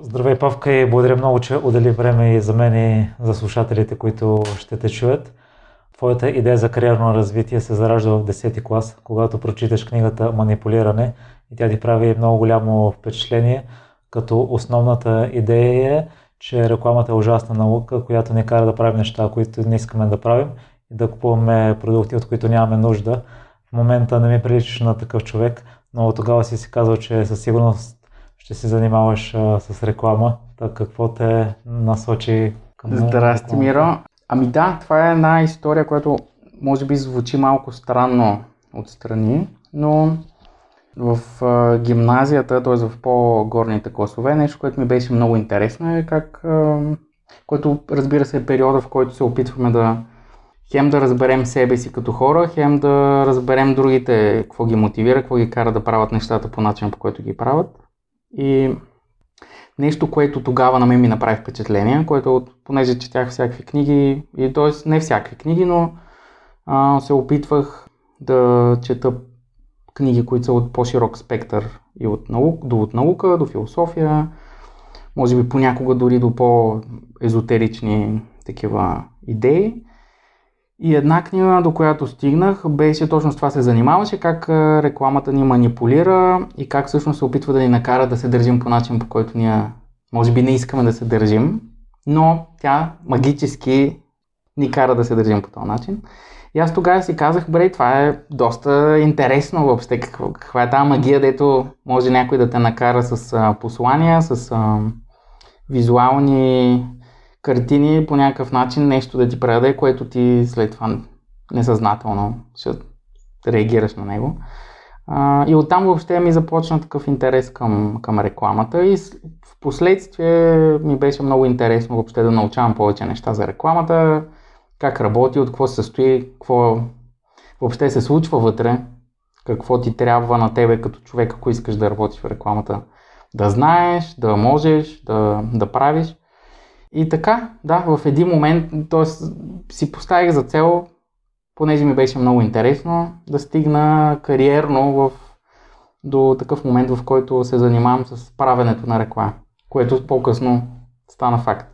Здравей, Павка, и благодаря много, че отдели време и за мен и за слушателите, които ще те чуят. Твоята идея за кариерно развитие се заражда в 10 клас, когато прочиташ книгата Манипулиране и тя ти прави много голямо впечатление, като основната идея е, че рекламата е ужасна наука, която ни кара да правим неща, които не искаме да правим и да купуваме продукти, от които нямаме нужда. В момента не ми приличаш на такъв човек, но тогава си си казал, че със сигурност ще се занимаваш а, с реклама. Так какво те насочи към Здрасти, Миро. Ами да, това е една история, която може би звучи малко странно отстрани, но в а, гимназията, т.е. в по-горните класове, нещо, което ми беше много интересно е как, а, което разбира се е периода, в който се опитваме да хем да разберем себе си като хора, хем да разберем другите, какво ги мотивира, какво ги кара да правят нещата по начин, по който ги правят. И нещо, което тогава на мен ми направи впечатление, което понеже четях всякакви книги, и т.е. не всякакви книги, но а, се опитвах да чета книги, които са от по-широк спектър и от, наук, до, от наука, до философия, може би понякога дори до по-езотерични такива идеи. И една книга, до която стигнах, беше точно с това се занимаваше, как рекламата ни манипулира и как всъщност се опитва да ни накара да се държим по начин, по който ние може би не искаме да се държим, но тя магически ни кара да се държим по този начин. И аз тогава си казах, бре, това е доста интересно въобще, каква, каква е тази магия, дето може някой да те накара с а, послания, с а, визуални картини по някакъв начин нещо да ти предаде, което ти след това несъзнателно ще реагираш на него. А, и оттам въобще ми започна такъв интерес към, към рекламата и в последствие ми беше много интересно въобще да научавам повече неща за рекламата, как работи, от какво се състои, какво въобще се случва вътре, какво ти трябва на тебе като човек, ако искаш да работиш в рекламата, да знаеш, да можеш, да, да правиш. И така, да, в един момент, т.е. си поставих за цел, понеже ми беше много интересно, да стигна кариерно в, до такъв момент, в който се занимавам с правенето на реклама, което по-късно стана факт.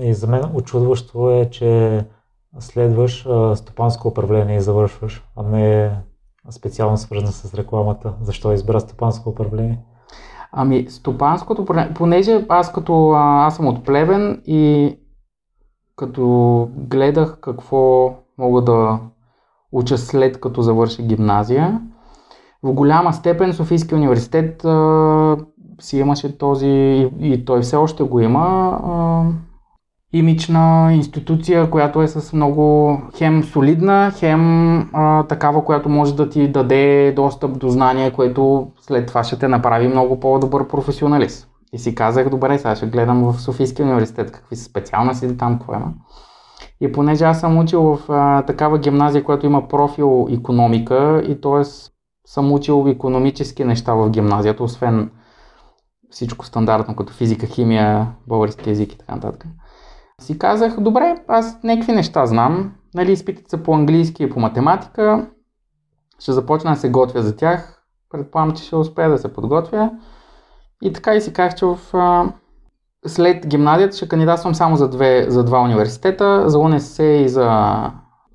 И за мен очудващо е, че следваш стопанско управление и завършваш, а не специално свързано с рекламата. Защо избра стопанско управление? Ами, стопанското, понеже аз като аз съм от Плевен и като гледах какво мога да уча след като завърша гимназия, в голяма степен Софийския университет а, си имаше този, и, и той все още го има, а, имидж на институция, която е с много хем солидна, хем а, такава, която може да ти даде достъп до знание, което след това ще те направи много по-добър професионалист. И си казах, добре, сега ще гледам в Софийския университет какви са специалности там, какво има. И понеже аз съм учил в а, такава гимназия, която има профил економика и т.е. съм учил економически неща в гимназията, освен всичко стандартно, като физика, химия, български язик и така нататък си казах, добре, аз някакви неща знам, нали, изпитите са по английски и по математика, ще започна да се готвя за тях, предполагам, че ще успея да се подготвя. И така и си казах, че в, а, след гимназията ще кандидатствам само за, две, за два университета, за УНСС и за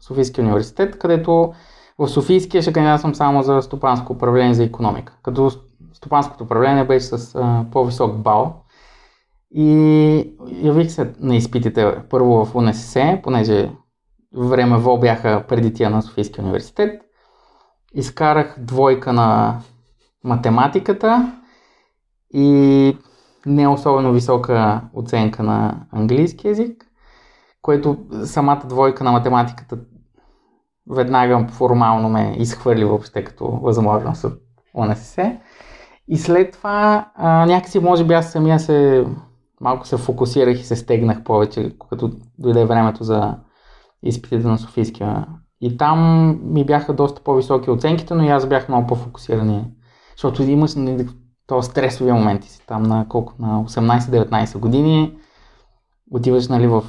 Софийския университет, където в Софийския ще кандидатствам само за стопанско управление за економика. Като стопанското управление беше с а, по-висок бал, и явих се на изпитите първо в УНСС, понеже времево бяха преди тия на Софийския университет. Изкарах двойка на математиката и не особено висока оценка на английски язик, което самата двойка на математиката веднага формално ме изхвърли въобще като възможност от УНСС. И след това а, някакси може би аз самия се малко се фокусирах и се стегнах повече, като дойде времето за изпитите на Софийския. И там ми бяха доста по-високи оценките, но и аз бях много по-фокусирани. Защото имаш нали, то стресови моменти си там на колко? На 18-19 години. Отиваш нали, в,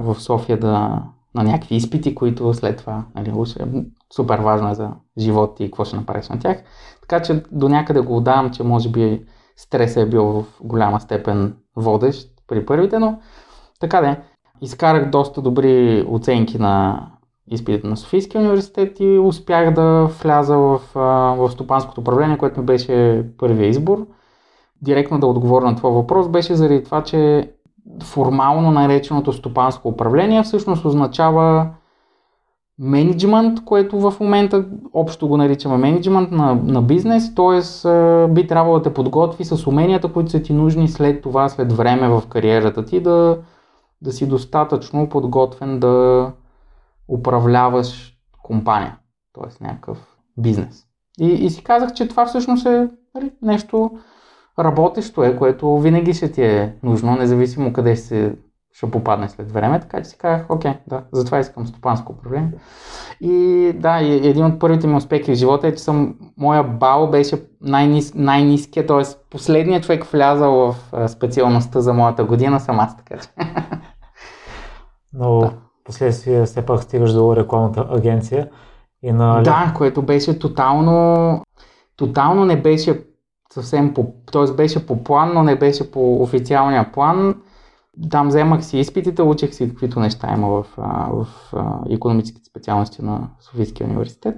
в София да, на някакви изпити, които след това нали, е супер важно за живот и какво ще направиш на тях. Така че до някъде го отдавам, че може би стресът е бил в голяма степен водещ при първите, но така де. Изкарах доста добри оценки на изпитите на Софийския университет и успях да вляза в, в стопанското управление, което ми беше първия избор. Директно да отговоря на това въпрос беше заради това, че формално нареченото стопанско управление всъщност означава менеджмент, което в момента общо го наричаме менеджмент на, на бизнес, т.е. би трябвало да те подготви с уменията, които са ти нужни след това, след време в кариерата ти, да, да си достатъчно подготвен да управляваш компания, т.е. някакъв бизнес. И, и си казах, че това всъщност е нали, нещо работещо е, което винаги ще ти е нужно, независимо къде се ще попадне след време, така че си казах, окей, да, затова искам стопанско управление. И да, един от първите ми успехи в живота е, че съм, моя бал беше най-нис, най-ниския, т.е. последният човек влязал в специалността за моята година съм аз, така че. Но да. последствие все пак стигаш до рекламната агенция и на... Да, което беше тотално, тотално не беше съвсем по, т.е. беше по план, но не беше по официалния план там вземах си изпитите, учих си каквито неща има в, в, в економическите специалности на Софийския университет.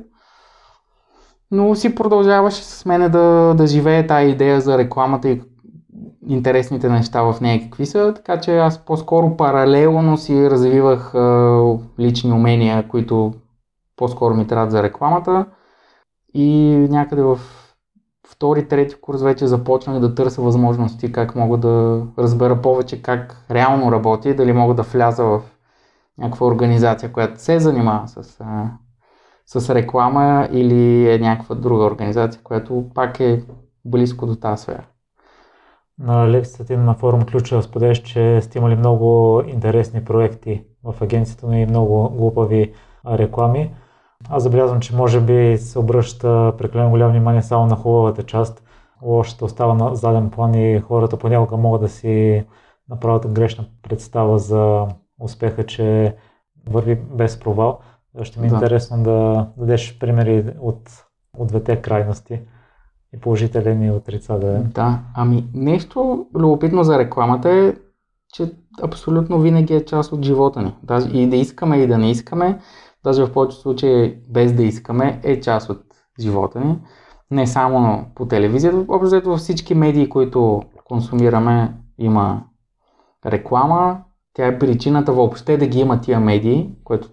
Но си продължаваше с мене да, да живее тази идея за рекламата и интересните неща в нея какви са, така че аз по-скоро паралелно си развивах а, лични умения, които по-скоро ми трябват за рекламата и някъде в втори, трети курс вече започнах да търся възможности как мога да разбера повече как реално работи, дали мога да вляза в някаква организация, която се занимава с, с реклама или е някаква друга организация, която пак е близко до тази сфера. На лекцията ти на форум Ключа споделяш, че сте имали много интересни проекти в агенцията, но и много глупави реклами. Аз забелязвам, че може би се обръща прекалено голямо внимание само на хубавата част. Лошата остава на заден план и хората понякога могат да си направят грешна представа за успеха, че върви без провал. Ще ми е да. интересно да дадеш примери от, от двете крайности и положителен и отрицателен. Да, ами нещо любопитно за рекламата е, че абсолютно винаги е част от живота ни. Даже и да искаме и да не искаме, даже в повечето случаи без да искаме, е част от живота ни. Не само по телевизията, общо във всички медии, които консумираме, има реклама. Тя е причината въобще да ги има тия медии, което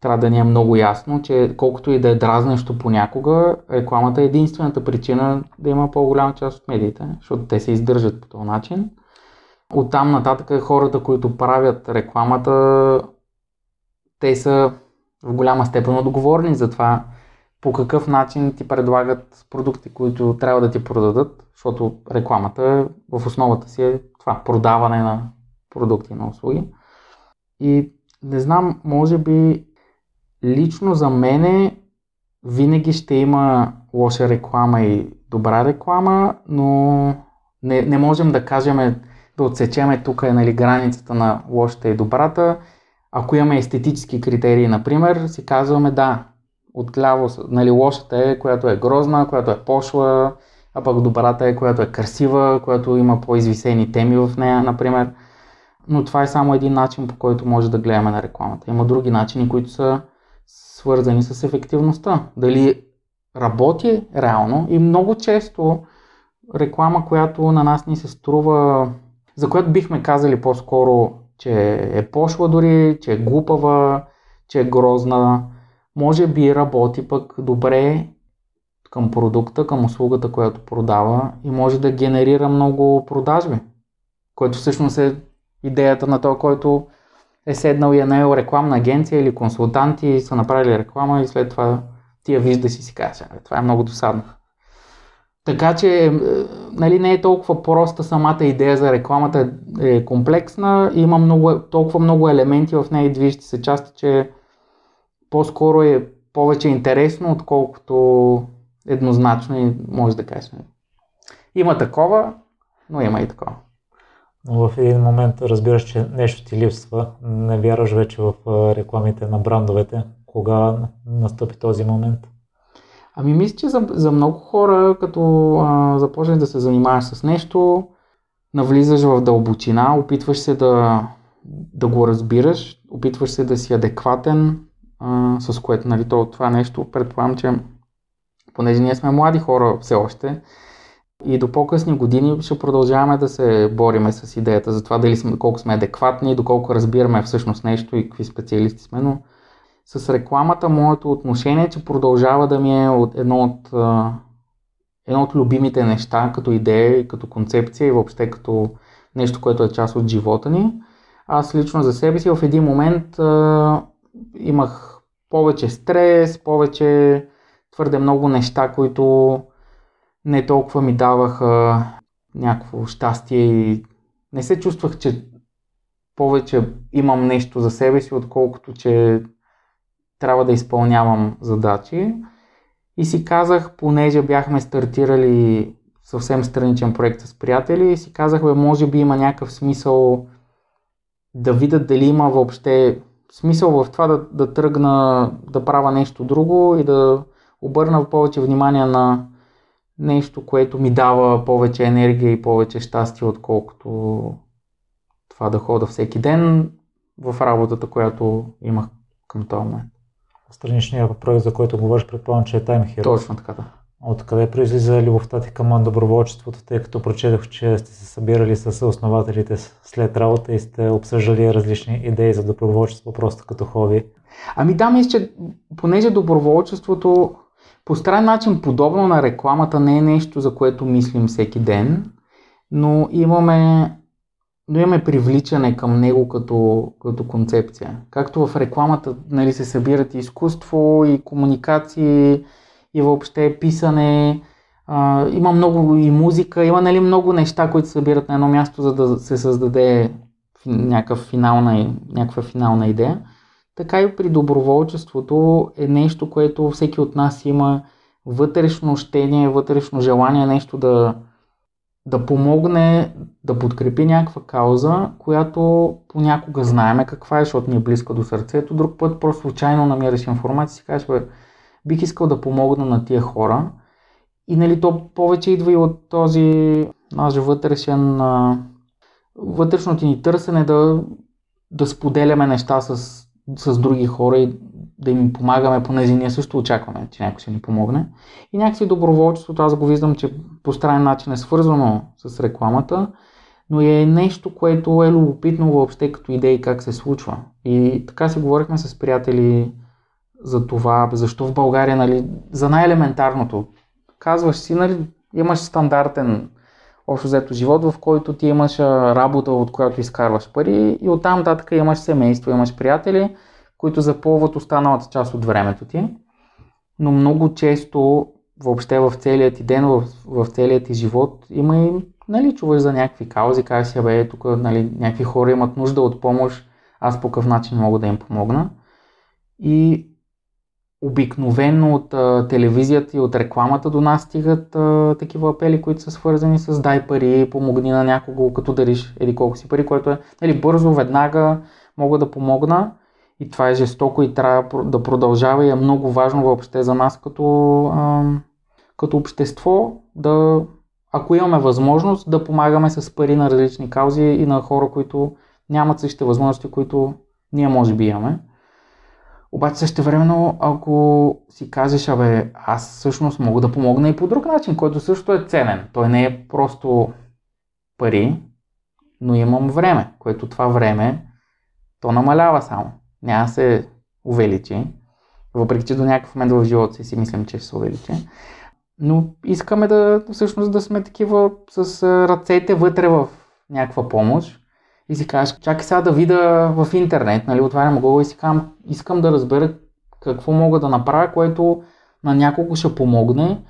трябва да ни е много ясно, че колкото и да е дразнещо понякога, рекламата е единствената причина да има по-голяма част от медиите, защото те се издържат по този начин. Оттам нататък хората, които правят рекламата, те са в голяма степен отговорни за това по какъв начин ти предлагат продукти, които трябва да ти продадат, защото рекламата в основата си е това продаване на продукти на услуги. И не знам, може би лично за мене винаги ще има лоша реклама и добра реклама, но не, не можем да кажем, да отсечеме тук е нали, границата на лошата и добрата ако имаме естетически критерии, например, си казваме да, отляво, нали, лошата е, която е грозна, която е пошла, а пък добрата е, която е красива, която има по-извисени теми в нея, например. Но това е само един начин, по който може да гледаме на рекламата. Има други начини, които са свързани с ефективността. Дали работи реално и много често реклама, която на нас ни се струва, за която бихме казали по-скоро че е пошла дори, че е глупава, че е грозна. Може би работи пък добре към продукта, към услугата, която продава и може да генерира много продажби, което всъщност е идеята на този, който е седнал и е наел рекламна агенция или консултанти са направили реклама и след това ти я виждаш и си кажеш, това е много досадно. Така че е, нали, не е толкова проста самата идея за рекламата е комплексна, има много, толкова много елементи в нея и движещи се части, че по-скоро е повече интересно, отколкото еднозначно и може да кажеш. Има такова, но има и такова. Но в един момент разбираш, че нещо ти липсва, не вярваш вече в рекламите на брандовете. Кога настъпи този момент? Ами мисля, че за, за много хора, като а, започнеш да се занимаваш с нещо, навлизаш в дълбочина, опитваш се да, да го разбираш, опитваш се да си адекватен, а, с което нали, то, това нещо, предполагам, че понеже ние сме млади хора все още, и до по-късни години ще продължаваме да се бориме с идеята за това дали сме, колко сме адекватни, доколко разбираме всъщност нещо и какви специалисти сме, но с рекламата моето отношение че продължава да ми е от едно от, едно от любимите неща като идея като концепция и въобще като нещо, което е част от живота ни. Аз лично за себе си в един момент а, имах повече стрес, повече твърде много неща, които не толкова ми даваха някакво щастие и не се чувствах, че повече имам нещо за себе си, отколкото че трябва да изпълнявам задачи. И си казах, понеже бяхме стартирали съвсем страничен проект с приятели, и си казах, може би има някакъв смисъл да видят дали има въобще смисъл в това да, да тръгна да правя нещо друго и да обърна повече внимание на нещо, което ми дава повече енергия и повече щастие, отколкото това да хода всеки ден в работата, която имах към този момент. Страничният проект, за който говориш, предполагам, че е Time Hero. Точно така, да. Откъде произлиза любовта ти към доброволчеството, тъй като прочетох, че сте се събирали с основателите след работа и сте обсъждали различни идеи за доброволчество, просто като хоби? Ами да, мисля, че понеже доброволчеството по странен начин, подобно на рекламата, не е нещо, за което мислим всеки ден, но имаме, но имаме привличане към него като, като концепция. Както в рекламата нали, се събират и изкуство, и комуникации, и въобще писане, а, има много и музика, има нали, много неща, които се събират на едно място, за да се създаде някаква финална, някаква финална идея. Така и при доброволчеството е нещо, което всеки от нас има вътрешно щение, вътрешно желание нещо да, да помогне, да подкрепи някаква кауза, която понякога знаеме каква е, защото ни е близка до сърцето. Друг път просто случайно намираш информация и си кажеш, бих искал да помогна на тия хора. И нали, то повече идва и от този наш вътрешен, вътрешното ни търсене да, да споделяме неща с с други хора и да им помагаме, понеже ние също очакваме, че някой ще ни помогне. И някакси доброволчеството, аз го виждам, че по странен начин е свързано с рекламата, но е нещо, което е любопитно въобще като идеи как се случва. И така си говорихме с приятели за това, защо в България, нали, за най-елементарното. Казваш си, нали, имаш стандартен общо взето живот, в който ти имаш работа, от която изкарваш пари и оттам нататък имаш семейство, имаш приятели, които запълват останалата част от времето ти. Но много често въобще в целият ти ден, в, в целият ти живот има и, нали, чуваш за някакви каузи, как си, бе, тук, нали, някакви хора имат нужда от помощ, аз по какъв начин мога да им помогна. И обикновено от а, телевизията и от рекламата до нас стигат а, такива апели, които са свързани с дай пари, помогни на някого, като дариш еди колко си пари, което е нали, бързо, веднага мога да помогна и това е жестоко и трябва да продължава и е много важно въобще за нас като, като общество да, ако имаме възможност, да помагаме с пари на различни каузи и на хора, които нямат същите възможности, които ние може би имаме. Обаче също времено, ако си кажеш, абе, аз всъщност мога да помогна и по друг начин, който също е ценен. Той не е просто пари, но имам време, което това време то намалява само. Няма се увеличи. Въпреки, че до някакъв момент в живота си си мислим, че ще се увеличи. Но искаме да всъщност да сме такива с ръцете вътре в някаква помощ и си кажеш, чакай сега да видя в интернет, нали, отварям Google и си казвам, искам да разбера какво мога да направя, което на няколко ще помогне,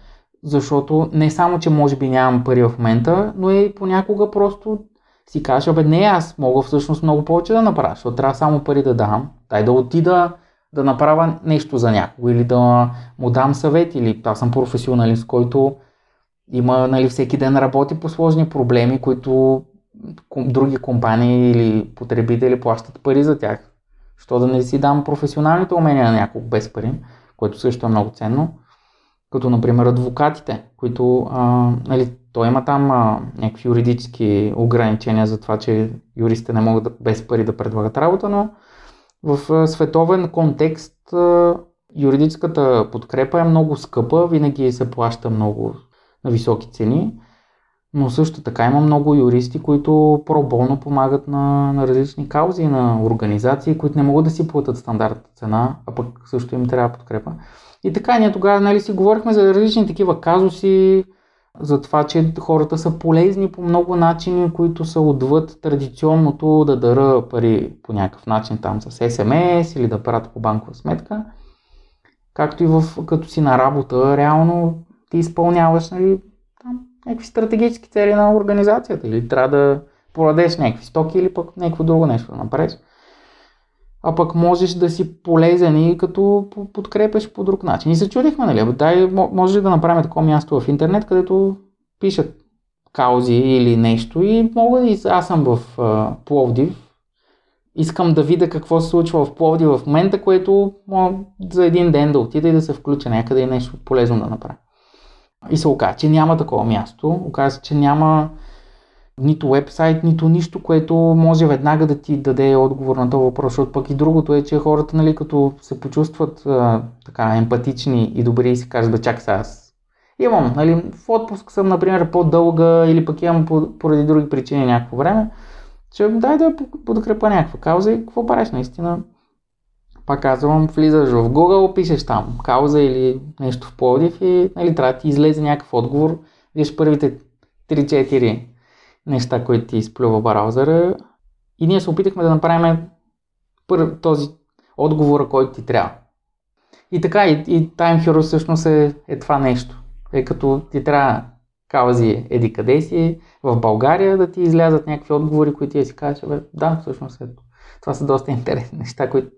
защото не само, че може би нямам пари в момента, но и понякога просто си кажеш, бе, не, аз мога всъщност много повече да направя, защото трябва само пари да дам, дай да отида да направя нещо за някого или да му дам съвет или аз съм професионалист, който има, нали, всеки ден работи по сложни проблеми, които други компании или потребители плащат пари за тях. Що да не си дам професионалните умения на някого без пари, което също е много ценно. Като, например, адвокатите, които, а, нали, той има там а, някакви юридически ограничения за това, че юристите не могат да, без пари да предлагат работа, но в а, световен контекст а, юридическата подкрепа е много скъпа, винаги се плаща много на високи цени, но също така има много юристи, които проболно помагат на, на различни каузи, на организации, които не могат да си платят стандартната цена, а пък също им трябва подкрепа. И така, ние тогава нали, си говорихме за различни такива казуси, за това, че хората са полезни по много начини, които са отвъд традиционното да дара пари по някакъв начин там с СМС или да правят по банкова сметка. Както и в, като си на работа, реално ти изпълняваш нали, там, някакви стратегически цели на организацията или трябва да продадеш някакви стоки или пък някакво друго нещо да направиш а пък можеш да си полезен и като подкрепеш по друг начин. И се чудихме, нали, дай, може ли да направим такова място в интернет, където пишат каузи или нещо и мога да аз съм в uh, Пловдив, искам да видя какво се случва в Пловдив в момента, което за един ден да отида и да се включа някъде и нещо полезно да направя. И се оказа, че няма такова място, оказа че няма нито вебсайт, нито нищо, което може веднага да ти даде отговор на този въпрос, защото пък и другото е, че хората, нали, като се почувстват а, така емпатични и добри и си кажат, бе, чак сега аз имам, нали, в отпуск съм, например, по-дълга или пък имам поради други причини някакво време, че дай да подкрепа някаква кауза и какво правиш наистина? Пак казвам, влизаш в Google, пишеш там кауза или нещо в Плодив и нали, трябва да ти излезе някакъв отговор, виж първите 3-4 неща, които ти изплюва браузъра. И ние се опитахме да направим първ, този отговор, който ти трябва. И така, и, и Time Hero всъщност е, е това нещо. Е като ти трябва каузи еди къде си, в България да ти излязат някакви отговори, които ти си кажеш, да, всъщност е, това са доста интересни неща, които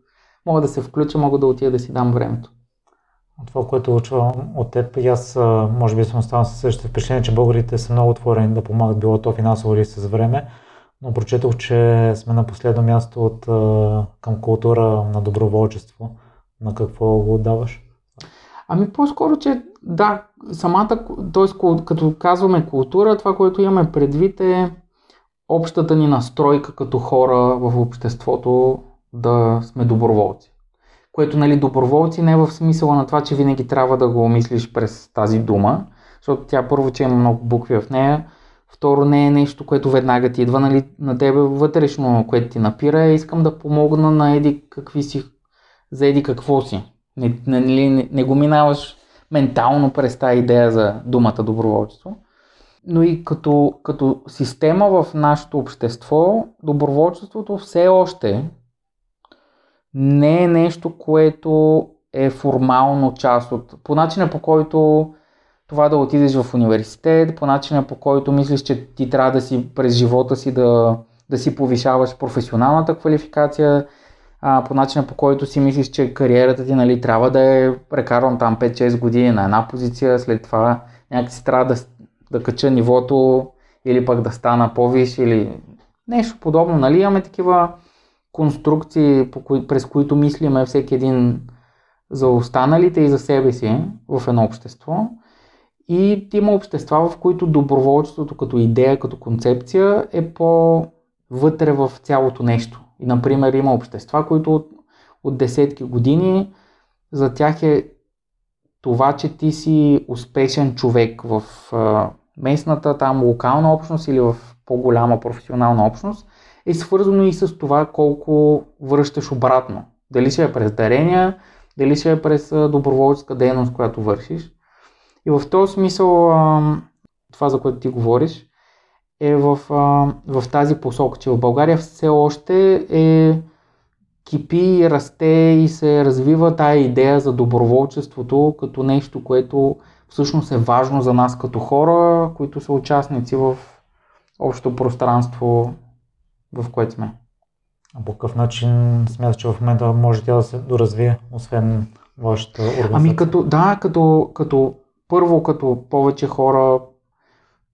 могат да се включа, мога да отида да си дам времето това, което учвам от теб, и аз може би съм останал със същото впечатление, че българите са много отворени да помагат, било то финансово или с време, но прочетох, че сме на последно място от, към култура на доброволчество. На какво го отдаваш? Ами по-скоро, че да, самата, т.е. като казваме култура, това, което имаме предвид е общата ни настройка като хора в обществото да сме доброволци което нали, доброволци не е в смисъла на това, че винаги трябва да го мислиш през тази дума, защото тя първо, че има много букви в нея, второ не е нещо, което веднага ти идва нали, на тебе вътрешно, което ти напира, искам да помогна на еди какви си, за еди какво си. Не, не, не, не го минаваш ментално през тази идея за думата доброволчество. Но и като, като система в нашето общество, доброволчеството все още не е нещо, което е формално част от... По начина по който това да отидеш в университет, по начина по който мислиш, че ти трябва да си през живота си да, да си повишаваш професионалната квалификация, а, по начина по който си мислиш, че кариерата ти нали, трябва да е прекарвам там 5-6 години на една позиция, след това някакси трябва да, да кача нивото или пък да стана по-виш или нещо подобно. Нали? Имаме такива конструкции, по кои, през които мислиме всеки един за останалите и за себе си в едно общество. И има общества, в които доброволчеството като идея, като концепция е по-вътре в цялото нещо. И, например, има общества, които от, от десетки години за тях е това, че ти си успешен човек в а, местната, там локална общност или в по-голяма професионална общност, е свързано и с това колко връщаш обратно. Дали ще е през дарения, дали ще е през доброволческа дейност, която вършиш. И в този смисъл, това за което ти говориш, е в, в тази посока, че в България все още е кипи, расте и се развива тая идея за доброволчеството като нещо, което всъщност е важно за нас като хора, които са участници в общото пространство в което сме. По какъв начин смяташ, че в момента може тя да се доразвие, освен вашата организация? Ами като, да, като, като първо, като повече хора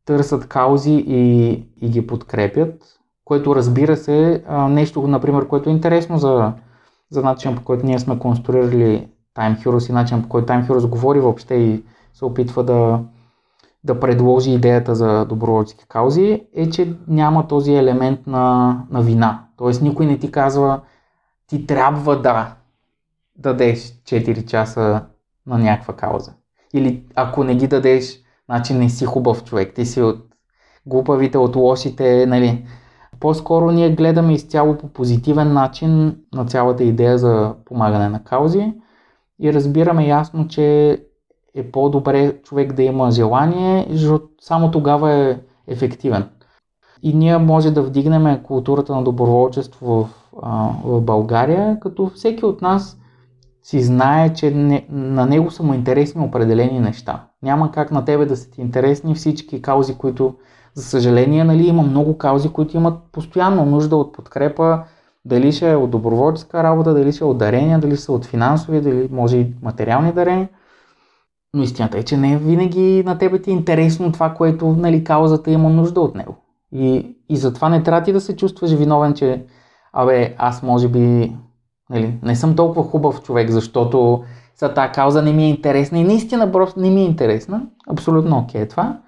търсят каузи и, и ги подкрепят, което разбира се, нещо, например, което е интересно за, за начин по който ние сме конструирали Time Heroes и начин по който Time Heroes говори въобще и се опитва да, да предложи идеята за доброволчески каузи, е, че няма този елемент на, на вина. Тоест никой не ти казва, ти трябва да дадеш 4 часа на някаква кауза. Или ако не ги дадеш, значи не си хубав човек, ти си от глупавите, от лошите, нали. По-скоро ние гледаме изцяло по позитивен начин на цялата идея за помагане на каузи и разбираме ясно, че е по-добре човек да има желание, защото само тогава е ефективен. И ние може да вдигнем културата на доброволчество в, а, в България, като всеки от нас си знае, че не, на него са му интересни определени неща. Няма как на тебе да са ти интересни всички каузи, които, за съжаление, нали, има много каузи, които имат постоянно нужда от подкрепа, дали ще е от доброволческа работа, дали ще е от дарения, дали са от финансови, дали може и материални дарения. Но истината е, че не винаги на тебе ти е интересно това, което нали, каузата има нужда от него. И, и затова не трябва ти да се чувстваш виновен, че абе, аз може би нали, не съм толкова хубав човек, защото за тази кауза не ми е интересна и наистина просто не ми е интересна. Абсолютно окей okay, е това.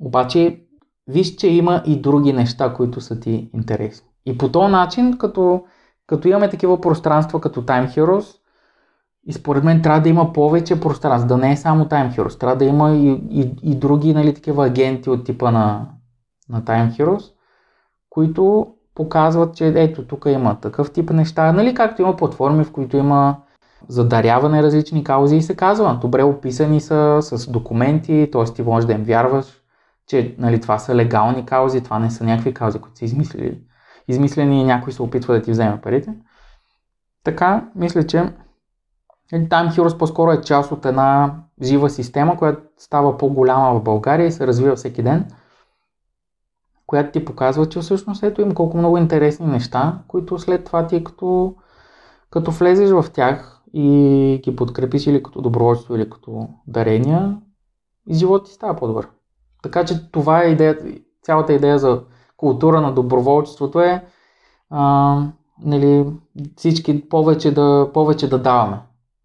Обаче, виж, че има и други неща, които са ти интересни. И по този начин, като, като имаме такива пространства като Time Heroes, и според мен трябва да има повече пространство, да не е само Time Heroes, трябва да има и, и, и други нали, такива агенти от типа на, на Time Heroes, които показват, че ето тук има такъв тип неща, нали, както има платформи, в които има задаряване различни каузи и се казва, добре описани са с документи, т.е. ти можеш да им вярваш, че нали, това са легални каузи, това не са някакви каузи, които са измислили. Измислени и някой се опитва да ти вземе парите. Така, мисля, че Time Heroes по-скоро е част от една жива система, която става по-голяма в България и се развива всеки ден, която ти показва, че всъщност ето им колко много интересни неща, които след това ти като, като влезеш в тях и ги подкрепиш или като доброволство, или като дарения, живот ти става по-добър. Така че това е идеята, цялата идея за култура на доброволчеството е а, нали, всички повече да, повече да даваме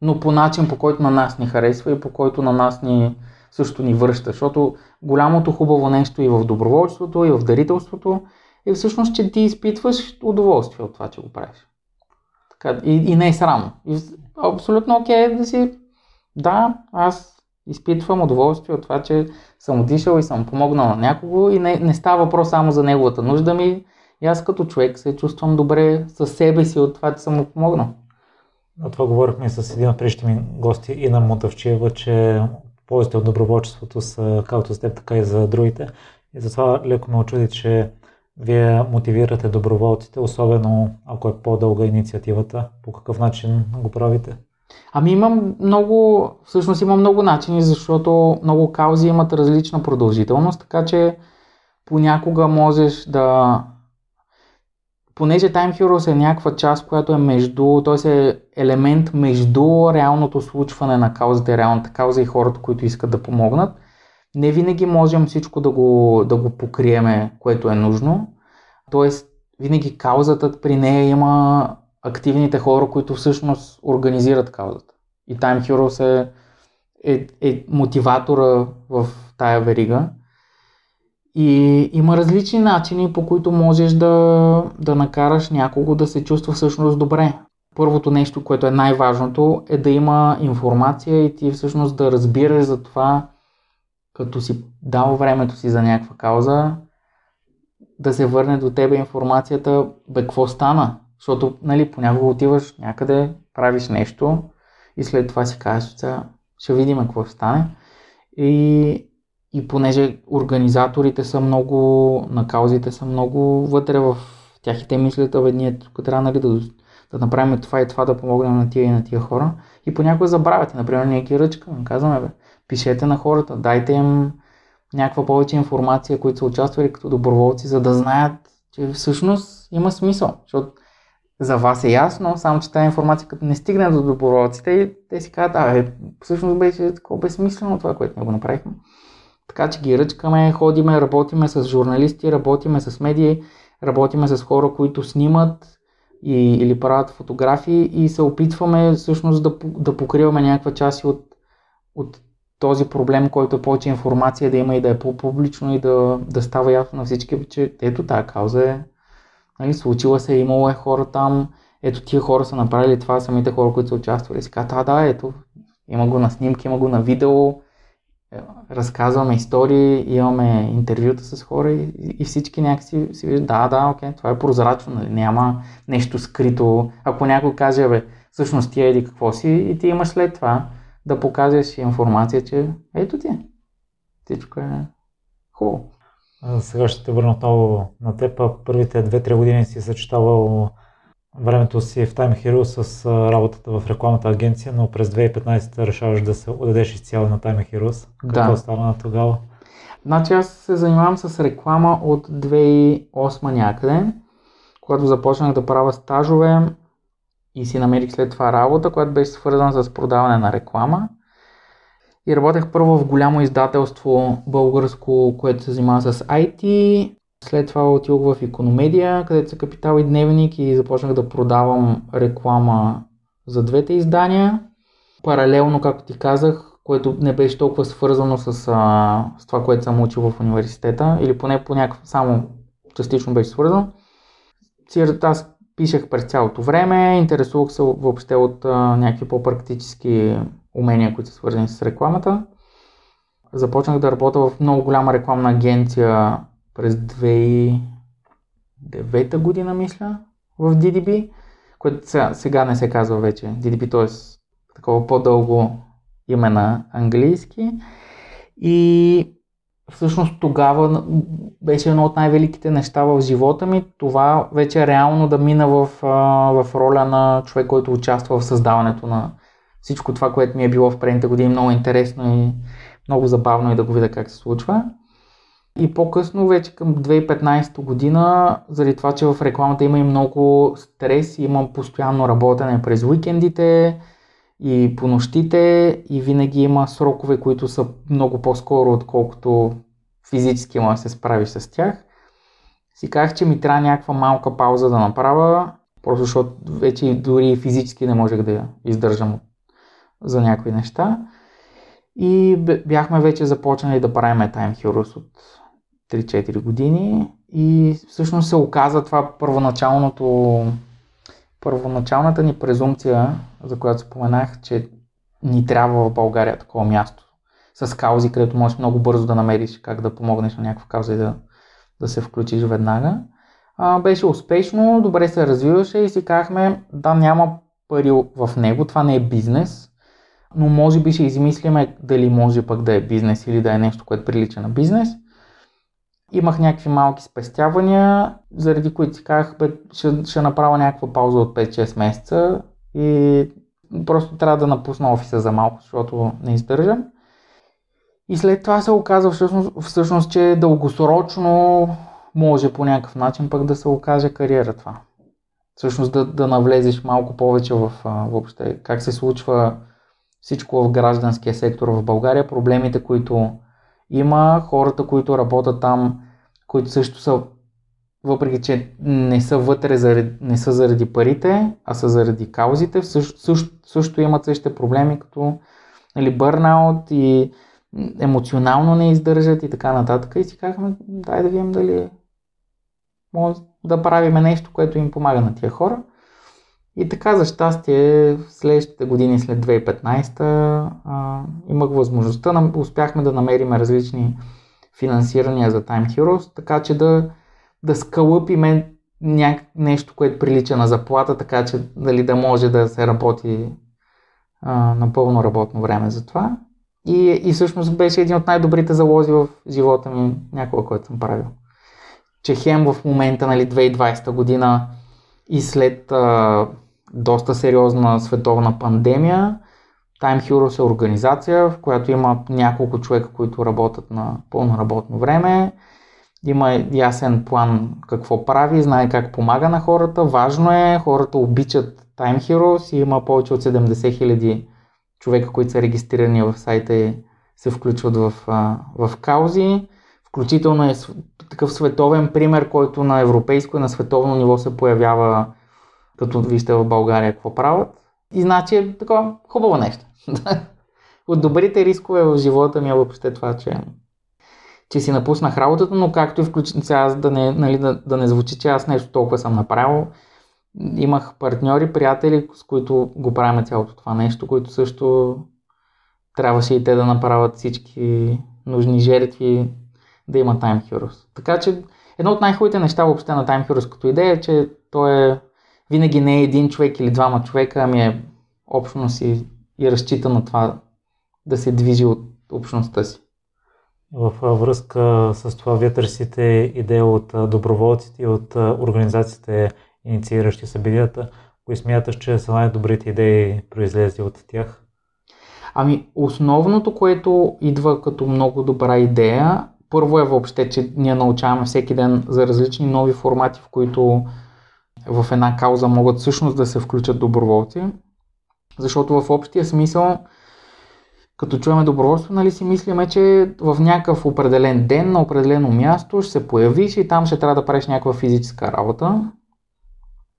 но по начин, по който на нас ни харесва и по който на нас ни също ни връща. Защото голямото хубаво нещо и в доброволчеството, и в дарителството е всъщност, че ти изпитваш удоволствие от това, че го правиш. Така, и, и не е срамно. Абсолютно окей okay, да си, да, аз изпитвам удоволствие от това, че съм отишъл и съм помогнал на някого и не, не става въпрос само за неговата нужда ми. И аз като човек се чувствам добре със себе си от това, че съм му помогнал. Това говорихме с един от предишните ми гости, Ина Мотавчиева, че ползите от доброволчеството са както за теб, така и за другите. И затова леко ме очуди, че вие мотивирате доброволците, особено ако е по-дълга инициативата. По какъв начин го правите? Ами имам много, всъщност има много начини, защото много каузи имат различна продължителност, така че понякога можеш да понеже Time Heroes е някаква част, която е между, т.е. е елемент между реалното случване на каузата реалната кауза и хората, които искат да помогнат, не винаги можем всичко да го, да го покриеме, което е нужно. Тоест, винаги каузата при нея има активните хора, които всъщност организират каузата. И Time Heroes е, е, е мотиватора в тая верига. И има различни начини, по които можеш да, да накараш някого да се чувства всъщност добре. Първото нещо, което е най-важното, е да има информация и ти всъщност да разбираш за това, като си дал времето си за някаква кауза, да се върне до тебе информацията, бе, какво стана? Защото, нали, понякога отиваш някъде, правиш нещо и след това си кажеш, ще видим какво стане. И и понеже организаторите са много, на каузите са много вътре в тях и те мислят, абе ние тук трябва нали, да, да направим това и това, да помогнем на тия и на тия хора. И понякога забравяте, например, ние ги ръчкаме, казваме, бе, пишете на хората, дайте им някаква повече информация, които са участвали като доброволци, за да знаят, че всъщност има смисъл. Защото за вас е ясно, само че тази информация като не стигне до доброволците, те си казват, а, всъщност беше такова безсмислено това, което ние го направихме. Така че ги ръчкаме, ходиме, работиме с журналисти, работиме с медии, работиме с хора, които снимат и, или правят фотографии и се опитваме всъщност да, да покриваме някаква част от, от този проблем, който е повече информация да има и да е по-публично и да, да става ясно на всички, че ето тази кауза е, нали, случила се, имало е хора там, ето тия хора са направили това, самите хора, които са участвали. Си казват, да, ето, има го на снимки, има го на видео, разказваме истории, имаме интервюта с хора и, и всички някакси си виждат, да, да, окей, това е прозрачно, нали? няма нещо скрито. Ако някой каже, бе, всъщност ти еди какво си и ти имаш след това да покажеш информация, че ето ти, всичко е хубаво. Сега ще те върна отново на теб. Първите 2-3 години си съчетавал времето си в Time Hero с работата в рекламната агенция, но през 2015 решаваш да се отдадеш изцяло на Time Heroes. Какво да. стана тогава? Значи аз се занимавам с реклама от 2008 някъде, когато започнах да правя стажове и си намерих след това работа, която беше свързана с продаване на реклама. И работех първо в голямо издателство българско, което се занимава с IT. След това отидох в економедия, където са капитал и дневник и започнах да продавам реклама за двете издания. Паралелно, както ти казах, което не беше толкова свързано с, а, с това, което съм учил в университета, или поне по някакъв само частично беше свързано. Аз пишех през цялото време, интересувах се въобще от а, някакви по-практически умения, които са свързани с рекламата. Започнах да работя в много голяма рекламна агенция през 2009 година, мисля, в DDB, което сега не се казва вече DDB, т.е. такова по-дълго име на английски. И всъщност тогава беше едно от най-великите неща в живота ми. Това вече реално да мина в, в роля на човек, който участва в създаването на всичко това, което ми е било в предните години много интересно и много забавно и да го видя как се случва. И по-късно, вече към 2015 година, заради това, че в рекламата има и много стрес, имам постоянно работене през уикендите и по нощите и винаги има срокове, които са много по-скоро, отколкото физически може да се справиш с тях. Си казах, че ми трябва някаква малка пауза да направя, просто защото вече дори физически не можех да я издържам за някои неща. И бяхме вече започнали да правим Time Heroes от 3-4 години и всъщност се оказа това първоначалното първоначалната ни презумпция, за която споменах, че ни трябва в България такова място с каузи, където можеш много бързо да намериш как да помогнеш на някаква кауза и да, да се включиш веднага. А, беше успешно, добре се развиваше и си казахме, да, няма пари в него, това не е бизнес, но може би ще измислиме дали може пък да е бизнес или да е нещо, което прилича на бизнес. Имах някакви малки спестявания, заради които си казах, бе, ще, ще направя някаква пауза от 5-6 месеца и просто трябва да напусна офиса за малко, защото не издържам. И след това се оказа всъщност, всъщност че дългосрочно може по някакъв начин пък да се окаже кариера това. Всъщност да, да навлезеш малко повече в въобще как се случва всичко в гражданския сектор в България, проблемите, които има, хората, които работят там, които също са, въпреки че не са вътре, заради, не са заради парите, а са заради каузите, също, също, също имат същите проблеми, като нали, бърнаут и емоционално не издържат и така нататък. И си казахме, дай да видим дали може да правиме нещо, което им помага на тия хора. И така, за щастие, в следващите години след 2015 а, имах възможността, успяхме да намерим различни финансирания за Time Heroes, така че да, да скълъпиме няк... нещо, което прилича на заплата, така че дали да може да се работи а, на пълно работно време за това. И, и всъщност беше един от най-добрите залози в живота ми, някога, който съм правил. Че хем в момента, нали, 2020 година и след а, доста сериозна световна пандемия. Time Heroes е организация, в която има няколко човека, които работят на пълно работно време. Има ясен план какво прави, знае как помага на хората. Важно е, хората обичат Time Heroes и има повече от 70 000 човека, които са регистрирани в сайта и се включват в, в каузи. Включително е такъв световен пример, който на европейско и на световно ниво се появява като вижте в България какво правят. И значи е такова хубаво нещо. от добрите рискове в живота ми е въобще това, че, че си напуснах работата, но както и включително сега, да не, нали, да, да не звучи, че аз нещо толкова съм направил, имах партньори, приятели, с които го правим цялото това нещо, които също трябваше и те да направят всички нужни жертви да има Time Heroes. Така че едно от най-хубавите неща въобще на Time Heroes като идея е, че той е винаги не е един човек или двама човека, ами е общност и, и разчита на това да се движи от общността си. В връзка с това вие търсите идея от доброволците и от организациите, иницииращи събитията, кои смяташ, че са най-добрите идеи произлезли от тях? Ами, основното, което идва като много добра идея, първо е въобще, че ние научаваме всеки ден за различни нови формати, в които в една кауза могат всъщност да се включат доброволци. Защото в общия смисъл, като чуваме доброволство, нали си мислиме, че в някакъв определен ден, на определено място ще се появиш и там ще трябва да правиш някаква физическа работа.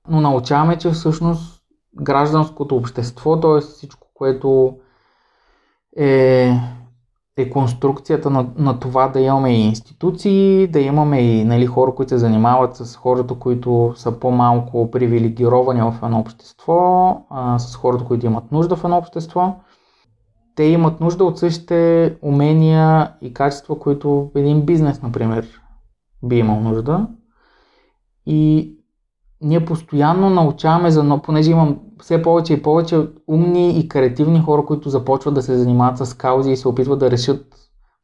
Но научаваме, че всъщност гражданското общество, т.е. всичко, което е, е конструкцията на, на това да имаме и институции, да имаме и нали, хора, които се занимават с хората, които са по-малко привилегировани в едно общество, а, с хората, които имат нужда в едно общество. Те имат нужда от същите умения и качества, които един бизнес, например, би имал нужда. И ние постоянно научаваме за, но понеже имам все повече и повече умни и креативни хора, които започват да се занимават с каузи и се опитват да решат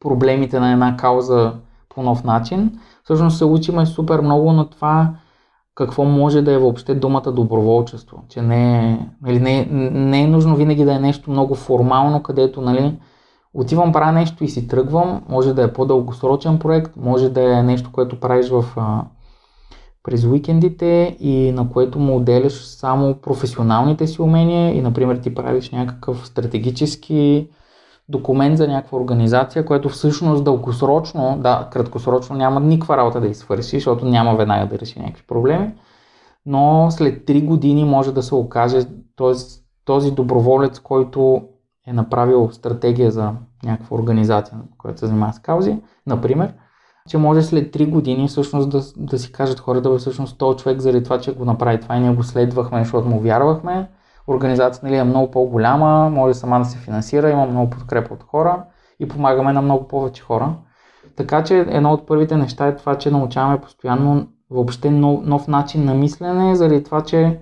проблемите на една кауза по нов начин. Всъщност се учиме супер много на това какво може да е въобще думата доброволчество. Че не е, нали, не, не е нужно винаги да е нещо много формално, където нали, отивам, правя нещо и си тръгвам. Може да е по-дългосрочен проект, може да е нещо, което правиш в през уикендите и на което му отделяш само професионалните си умения и, например, ти правиш някакъв стратегически документ за някаква организация, което всъщност дългосрочно, да, краткосрочно няма никаква работа да извърши, защото няма веднага да реши някакви проблеми, но след 3 години може да се окаже т.е. този доброволец, който е направил стратегия за някаква организация, която се занимава с каузи, например, че може след 3 години всъщност да, да си кажат хората, да всъщност този човек заради това, че го направи това и ние го следвахме, защото му вярвахме. Организацията нали, е много по-голяма, може сама да се финансира, има много подкрепа от хора и помагаме на много повече хора. Така че едно от първите неща е това, че научаваме постоянно въобще нов, нов начин на мислене, заради това, че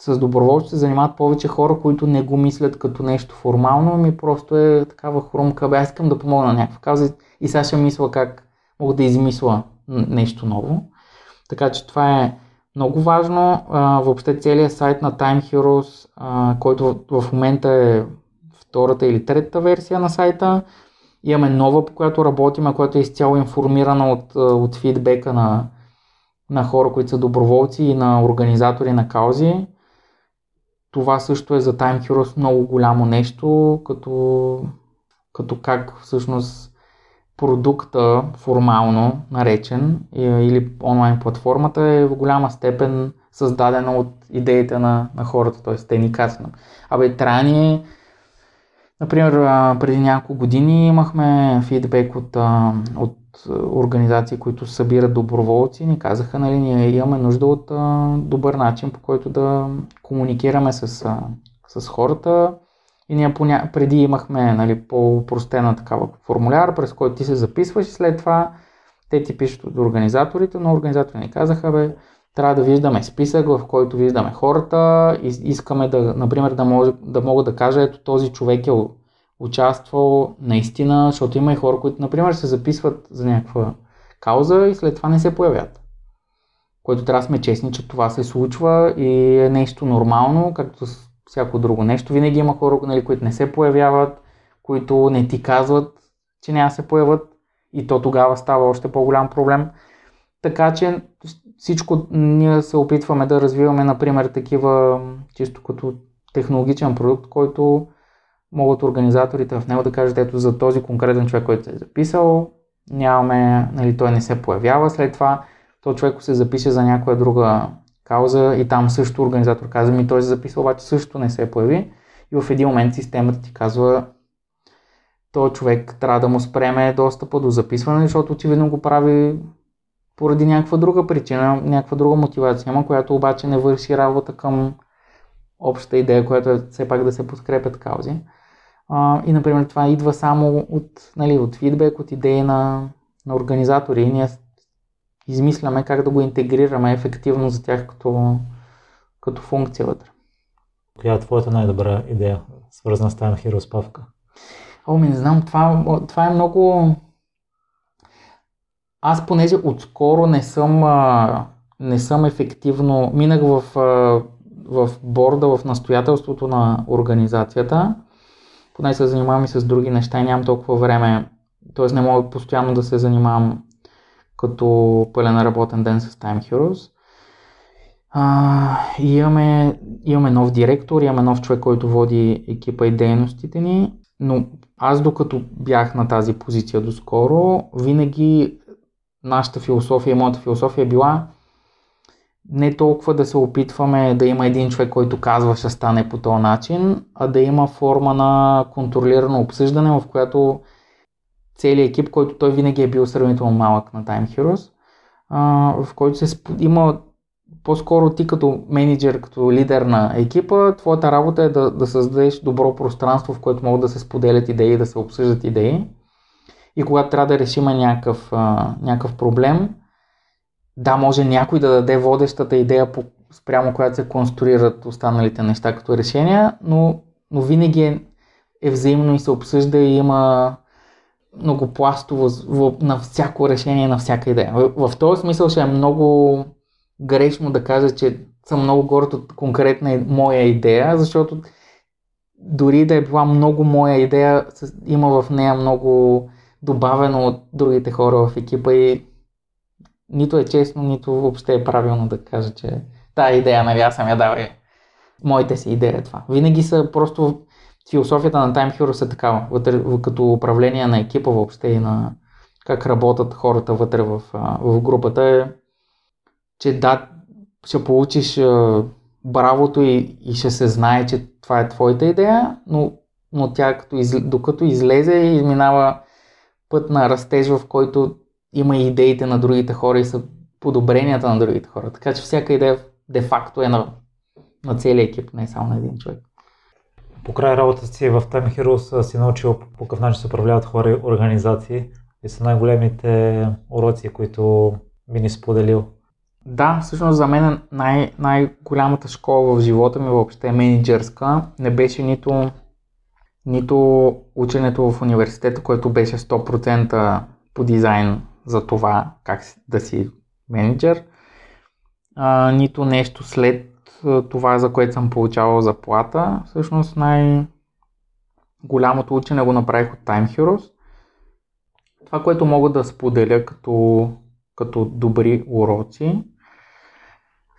с доброволци се занимават повече хора, които не го мислят като нещо формално, ми просто е такава хрумка, бе, аз искам да помогна на някаква кауза и сега ще мисля как мога да измисля нещо ново. Така че това е много важно. А, въобще целият сайт на Time Heroes, а, който в момента е втората или третата версия на сайта, имаме нова, по която работим, която е изцяло информирана от, от фидбека на, на хора, които са доброволци и на организатори на каузи. Това също е за Time Heroes много голямо нещо, като, като как всъщност продукта, формално наречен, или онлайн платформата е в голяма степен създадена от идеите на, на хората, т.е. те ни казват. Абе, трани Например, преди няколко години имахме фидбек от, от организации, които събират доброволци ни казаха, нали, ние имаме нужда от добър начин, по който да комуникираме с, с хората, и ние поня... преди имахме нали, по-простена такава формуляр, през който ти се записваш и след това те ти пишат от организаторите, но организаторите ни казаха, бе, трябва да виждаме списък, в който виждаме хората и искаме да, например, да, може, да мога да кажа, ето този човек е участвал наистина, защото има и хора, които, например, се записват за някаква кауза и след това не се появят. Което трябва да сме честни, че това се случва и е нещо нормално, както всяко друго нещо. Винаги има хора, нали, които не се появяват, които не ти казват, че няма се появят и то тогава става още по-голям проблем. Така че всичко ние се опитваме да развиваме, например, такива чисто като технологичен продукт, който могат организаторите в него да кажат, ето за този конкретен човек, който се е записал, нямаме, нали, той не се появява след това, то човек се запише за някоя друга кауза и там също организатор каза ми, той се записва, обаче също не се появи и в един момент системата ти казва, то човек трябва да му спреме достъпа до записване, защото очевидно го прави поради някаква друга причина, някаква друга мотивация има, която обаче не върши работа към общата идея, която е все пак да се подкрепят каузи. А, и, например, това идва само от, нали, от фидбек, от идеи на, на организатори ние измисляме как да го интегрираме ефективно за тях като, като функция вътре. Коя е твоята най-добра идея, свързана с Time Heroes Павка? О, ми не знам, това, това е много... Аз понеже отскоро не съм, не съм ефективно... Минах в, в борда, в настоятелството на организацията, поне се занимавам и с други неща и нямам толкова време, т.е. не мога постоянно да се занимавам като пълен работен ден с Time Heroes. А, имаме, имаме нов директор, имаме нов човек, който води екипа и дейностите ни, но аз докато бях на тази позиция доскоро, винаги нашата философия, моята философия е била не толкова да се опитваме да има един човек, който казва ще стане по този начин, а да има форма на контролирано обсъждане, в която целият екип, който той винаги е бил сравнително малък на Time Heroes, в който се има по-скоро ти като менеджер, като лидер на екипа, твоята работа е да, да създадеш добро пространство, в което могат да се споделят идеи, да се обсъждат идеи. И когато трябва да решим някакъв, а, някакъв проблем, да, може някой да даде водещата идея, по, спрямо която се конструират останалите неща като решения, но, но винаги е, е взаимно и се обсъжда и има многопластово на всяко решение, на всяка идея. В, в този смисъл ще е много грешно да кажа, че съм много горд от конкретна моя идея, защото дори да е била много моя идея, има в нея много добавено от другите хора в екипа и нито е честно, нито въобще е правилно да кажа, че тази идея, нали, аз съм я дал е моите си идеи е това. Винаги са просто философията на Time Heroes е такава, вътре, като управление на екипа въобще и на как работят хората вътре в, в групата е че да, ще получиш а, бравото и, и ще се знае, че това е твоята идея, но, но тя като из, докато излезе и изминава път на растеж, в който има идеите на другите хора и са подобренията на другите хора. Така че всяка идея де-факто е на, на целия екип, не само на един човек. По край работата си в Time Heroes си научил по какъв начин се управляват хора и организации и са най-големите уроци, които би ни споделил да, всъщност за мен най- най-голямата школа в живота ми въобще е менеджерска. Не беше нито, нито ученето в университета, което беше 100% по дизайн за това как да си менеджер, а, нито нещо след това, за което съм получавал заплата. Всъщност най-голямото учене го направих от Time Heroes. Това, което мога да споделя като като добри уроци,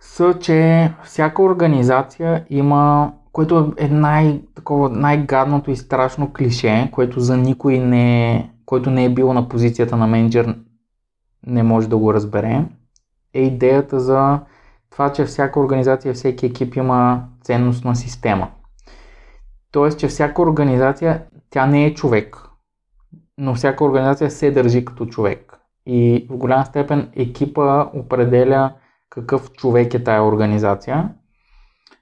са, че всяка организация има, което е най, такова, най-гадното и страшно клише, което за никой не е, който не е бил на позицията на менеджер, не може да го разбере, е идеята за това, че всяка организация, всеки екип има ценностна система. Тоест, че всяка организация, тя не е човек, но всяка организация се държи като човек и в голяма степен екипа определя какъв човек е тая организация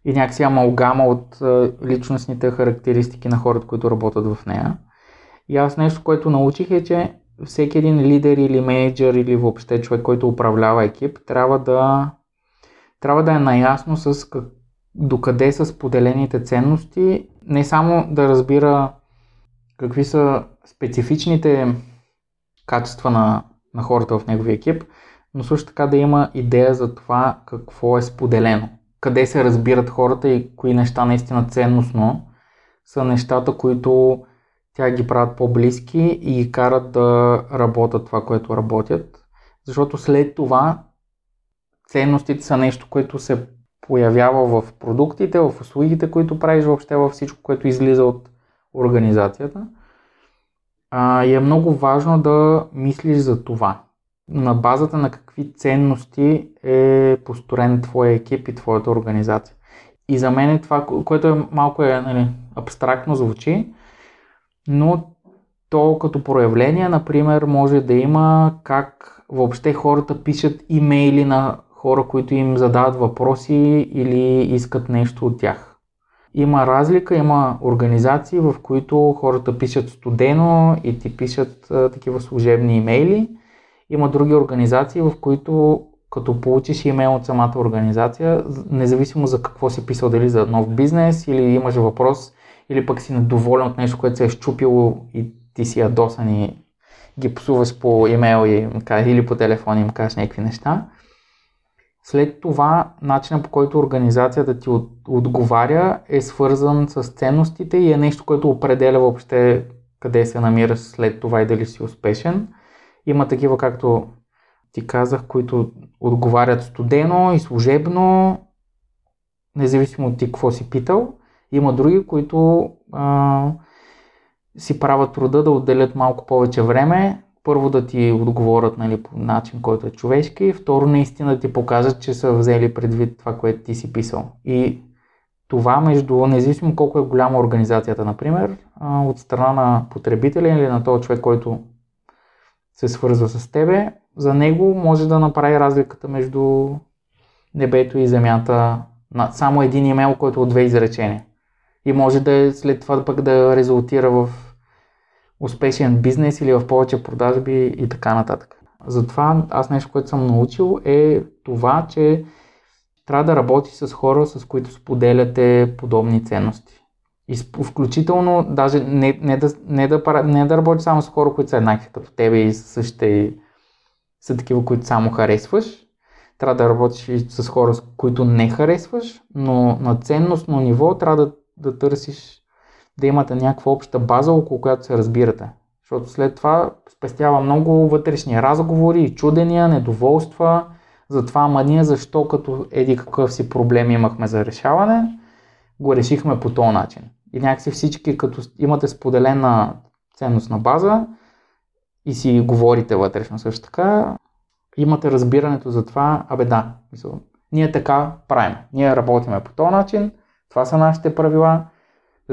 и някакси амалгама от личностните характеристики на хората, които работят в нея. И аз нещо, което научих е, че всеки един лидер или менеджер или въобще човек, който управлява екип, трябва да, трябва да е наясно с как, докъде са споделените ценности, не само да разбира какви са специфичните качества на на хората в неговия екип, но също така да има идея за това какво е споделено. Къде се разбират хората и кои неща наистина ценностно са нещата, които тя ги правят по-близки и ги карат да работят това, което работят. Защото след това ценностите са нещо, което се появява в продуктите, в услугите, които правиш, въобще във всичко, което излиза от организацията. А, и е много важно да мислиш за това. На базата на какви ценности е построен твоя екип и твоята организация. И за мен е това, което е малко е, нали, абстрактно звучи, но то като проявление, например, може да има как въобще хората пишат имейли на хора, които им задават въпроси или искат нещо от тях. Има разлика, има организации, в които хората пишат студено и ти пишат а, такива служебни имейли. Има други организации, в които като получиш имейл от самата организация, независимо за какво си писал, дали за нов бизнес или имаш въпрос, или пък си недоволен от нещо, което се е щупило и ти си ядосан и ги псуваш по имейл и, или по телефон и им кажеш някакви неща. След това, начинът по който организацията ти от, отговаря е свързан с ценностите и е нещо, което определя въобще къде се намираш след това и дали си успешен. Има такива, както ти казах, които отговарят студено и служебно, независимо от ти какво си питал. Има други, които а, си правят труда да отделят малко повече време, първо да ти отговорят нали, по начин, който е човешки, второ наистина да ти покажат, че са взели предвид това, което ти си писал. И това между, независимо колко е голяма организацията, например, от страна на потребителя или на този човек, който се свързва с тебе, за него може да направи разликата между небето и земята на само един имейл, който е от две изречения. И може да е след това пък да резултира в успешен бизнес или в повече продажби и така нататък. Затова аз нещо, което съм научил е това, че трябва да работи с хора, с които споделяте подобни ценности. И включително, даже не, не, да, не, да, не да работи само с хора, които са еднакви като тебе и същите са такива, които само харесваш. Трябва да работиш и с хора, с които не харесваш, но на ценностно ниво трябва да, да търсиш да имате някаква обща база, около която се разбирате. Защото след това спестява много вътрешни разговори чудения, недоволства, за това, ама ние защо като еди какъв си проблем имахме за решаване, го решихме по този начин. И някакси всички, като имате споделена ценностна база и си говорите вътрешно също така, имате разбирането за това, абе да, мисъл, ние така правим. Ние работиме по този начин, това са нашите правила,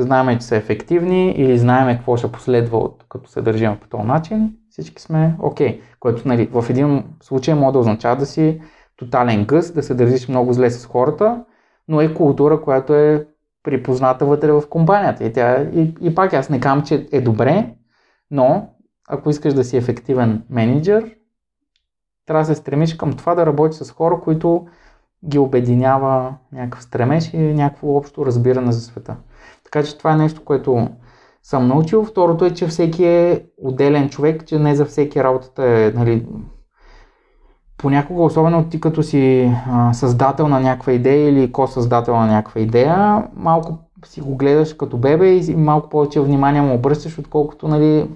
знаем, че са ефективни или знаем какво ще последва от като се държим по този начин, всички сме окей. Okay. Което нали, в един случай може да означава да си тотален гъс, да се държиш много зле с хората, но е култура, която е припозната вътре в компанията. И, тя, и, и пак аз не казвам, че е добре, но ако искаш да си ефективен менеджер, трябва да се стремиш към това да работиш с хора, които ги обединява някакъв стремеж и някакво общо разбиране за света. Така че това е нещо, което съм научил. Второто е, че всеки е отделен човек, че не за всеки работата е, нали, понякога, особено ти като си а, създател на някаква идея или ко-създател на някаква идея, малко си го гледаш като бебе и малко повече внимание му обръщаш, отколкото нали,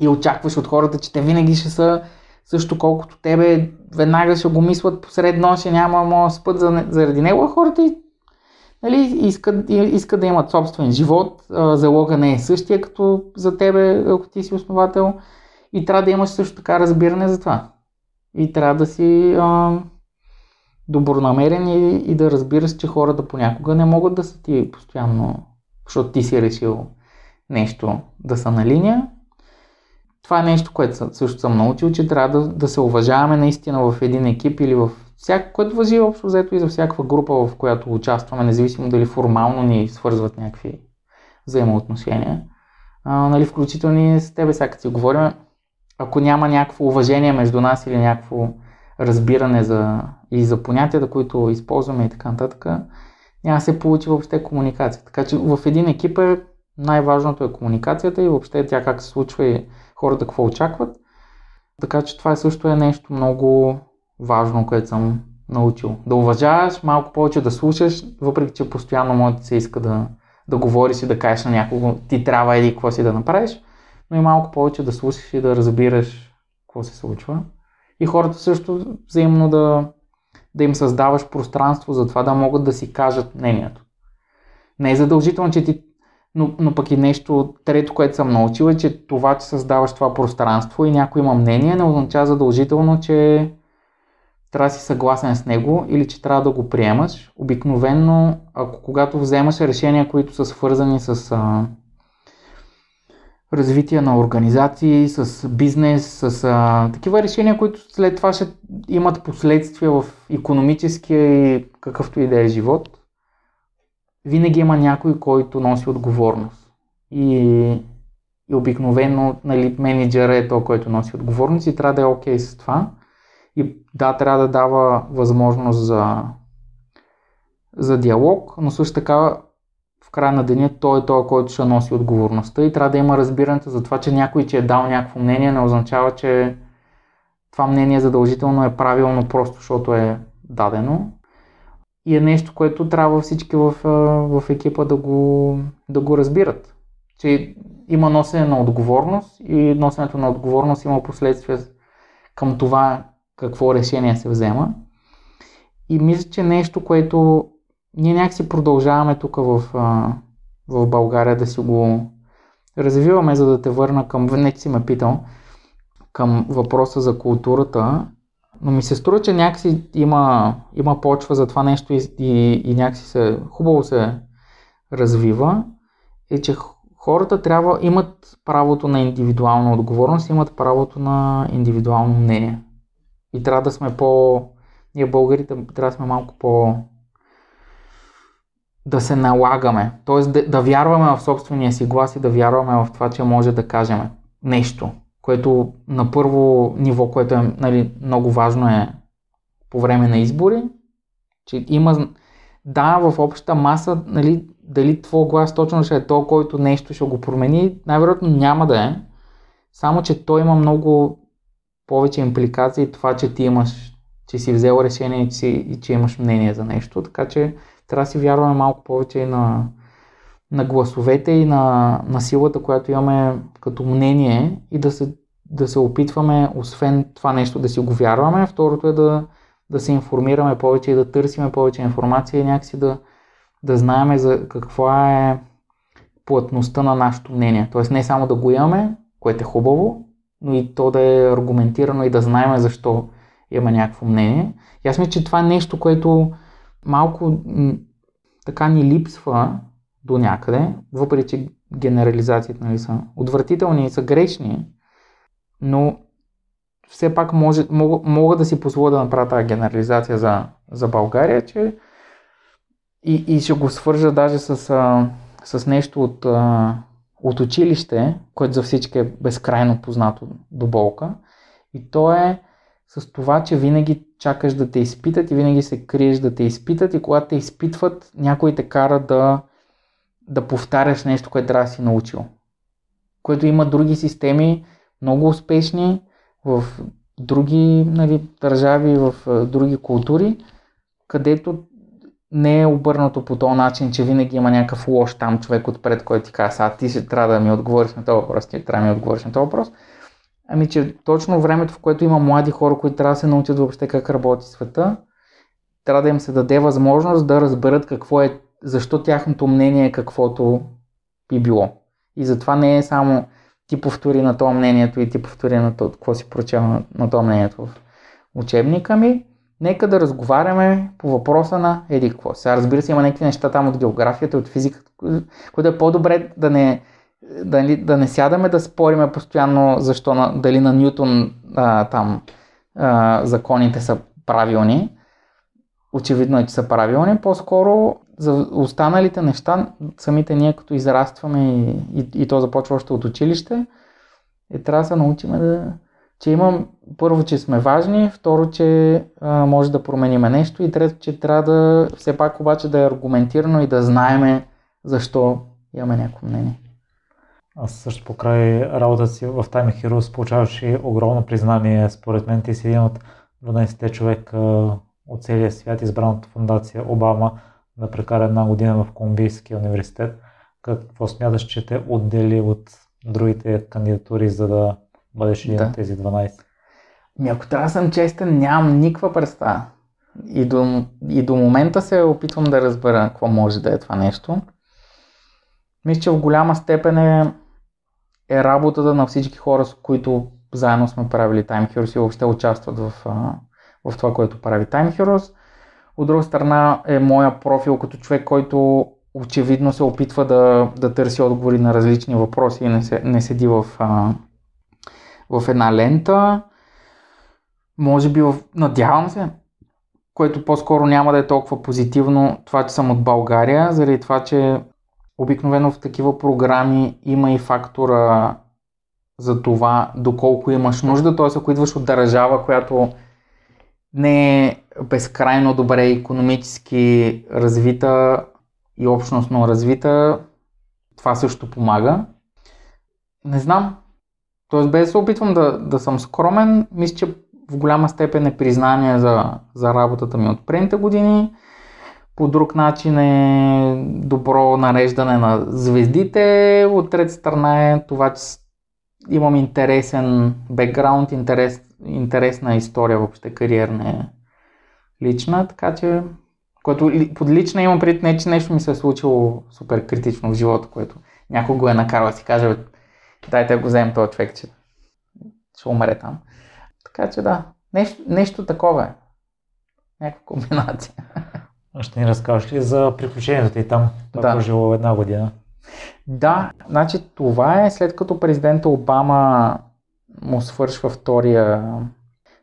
и очакваш от хората, че те винаги ще са също колкото тебе, веднага ще го мислят посред нощ няма моят спът заради него, а хората и нали, искат, искат да имат собствен живот, залога не е същия като за тебе, ако ти си основател и трябва да имаш също така разбиране за това. И трябва да си а, добронамерен и, и да разбираш, че хората понякога не могат да са ти постоянно, защото ти си решил нещо да са на линия. Това е нещо, което също съм научил, че трябва да, да се уважаваме наистина в един екип или в всяко, което въжи общо взето и за всякаква група, в която участваме, независимо дали формално ни свързват някакви взаимоотношения. А, нали, включително и с тебе сега си говорим, ако няма някакво уважение между нас или някакво разбиране за, и за понятията, които използваме и така нататък, няма да се получи въобще комуникация. Така че в един екип е най-важното е комуникацията и въобще тя как се случва и хората какво очакват. Така че това също е нещо много важно, което съм научил. Да уважаваш, малко повече да слушаш, въпреки че постоянно може да се иска да, да говориш и да кажеш на някого, ти трябва или какво си да направиш, но и малко повече да слушаш и да разбираш какво се случва. И хората също взаимно да, да им създаваш пространство за това да могат да си кажат мнението. Не е задължително, че ти но, но пък и нещо трето, което съм научил е, че това, че създаваш това пространство и някой има мнение, не означава задължително, че трябва да си съгласен с него или че трябва да го приемаш. Обикновенно, ако когато вземаш решения, които са свързани с а, развитие на организации, с бизнес, с а, такива решения, които след това ще имат последствия в економическия и какъвто и да е живот, винаги има някой, който носи отговорност. И, и обикновено нали, менеджера е то, който носи отговорност и трябва да е окей okay с това. И да, трябва да дава възможност за, за диалог, но също така края на деня той е той, който ще носи отговорността и трябва да има разбирането за това, че някой че е дал някакво мнение, не означава, че това мнение задължително е правилно, просто защото е дадено. И е нещо, което трябва всички в, в екипа да го, да го разбират. Че има носене на отговорност и носенето на отговорност има последствия към това какво решение се взема. И мисля, че нещо, което ние някакси продължаваме тук в, в България да си го развиваме, за да те върна към, не си ме питал, към въпроса за културата, но ми се струва, че някакси има, има почва за това нещо и, и, и някакси се, хубаво се развива, е, че хората трябва, имат правото на индивидуална отговорност, имат правото на индивидуално мнение. И трябва да сме по... Ние българите трябва да сме малко по да се налагаме, т.е. Да, да вярваме в собствения си глас и да вярваме в това, че може да кажем нещо, което на първо ниво, което е нали, много важно е по време на избори, че има, да, в общата маса, нали, дали твой глас точно ще е то, който нещо ще го промени, най-вероятно няма да е, само че той има много повече импликации това, че ти имаш, че си взел решение и че, и че имаш мнение за нещо, така че трябва да си вярваме малко повече и на, на гласовете и на, на силата, която имаме като мнение и да се, да се опитваме, освен това нещо, да си го вярваме. Второто е да, да се информираме повече и да търсиме повече информация и някакси да, да знаеме за каква е плътността на нашето мнение. Тоест не само да го имаме, което е хубаво, но и то да е аргументирано и да знаеме защо имаме някакво мнение. И аз мисля, че това е нещо, което малко така ни липсва до някъде, въпреки че генерализациите нали, са отвратителни и са грешни, но все пак може, мога, мога да си позволя да направя тази генерализация за, за България, че и, и ще го свържа даже с, с нещо от, от училище, което за всички е безкрайно познато до болка. И то е с това, че винаги чакаш да те изпитат и винаги се криеш да те изпитат и когато те изпитват, някой те кара да, да повтаряш нещо, което трябва да си научил. Което има други системи, много успешни в други нали, държави, в други култури, където не е обърнато по този начин, че винаги има някакъв лош там човек отпред, който ти казва, а ти ще трябва да ми отговориш на този въпрос, ти трябва да ми отговориш на този въпрос. Ами, че точно времето, в което има млади хора, които трябва да се научат въобще как работи света, трябва да им се даде възможност да разберат какво е, защо тяхното мнение е каквото би било. И затова не е само ти повтори на това мнението и ти повтори на това, какво си прочел на, на това мнението в учебника ми. Нека да разговаряме по въпроса на еди. Сега разбира се има някакви неща там от географията, от физиката, които е по-добре да не, да, да не сядаме да спориме постоянно защо на, дали на Ньютон а, там а, законите са правилни. Очевидно е, че са правилни. По-скоро за останалите неща, самите ние като израстваме и, и, и то започва още от училище, е, трябва да се научим да, че имам първо, че сме важни, второ, че а, може да промениме нещо и трето, че трябва да все пак обаче да е аргументирано и да знаеме защо имаме някакво мнение. Аз също покрай работата си в Time Heroes получаваш и огромно признание. Според мен ти си един от 12-те човека от целия свят, избран от фундация Обама да прекара една година в Колумбийския университет. Какво смяташ, че те отдели от другите кандидатури, за да бъдеш един да. от тези 12? Ми ако трябва да съм честен, нямам никаква представа. И до, и до момента се опитвам да разбера какво може да е това нещо. Мисля, че в голяма степен е е работата на всички хора, с които заедно сме правили Time Heroes и въобще участват в, в това, което прави Time Heroes. От друга страна е моя профил като човек, който очевидно се опитва да, да търси отговори на различни въпроси и не, се, не седи в, а, в една лента. Може би, в, надявам се, което по-скоро няма да е толкова позитивно, това, че съм от България, заради това, че обикновено в такива програми има и фактора за това доколко имаш нужда, т.е. ако идваш от държава, която не е безкрайно добре економически развита и общностно развита, това също помага. Не знам. Тоест, без да се опитвам да, да съм скромен, мисля, че в голяма степен е признание за, за работата ми от предните години. По друг начин е добро нареждане на звездите. От трета страна е това, че имам интересен бекграунд, интерес, интересна история въобще кариерна е лична, така че което под лична имам пред не, че нещо ми се е случило супер критично в живота, което някой го е накарал да си каже, дайте го вземем този човек, че ще умре там. Така че да, нещо, нещо такова е. Някаква комбинация. Ще ни разкажеш ли за приключението ти там? Това да. жило една година. Да, значи това е след като президента Обама му свършва втория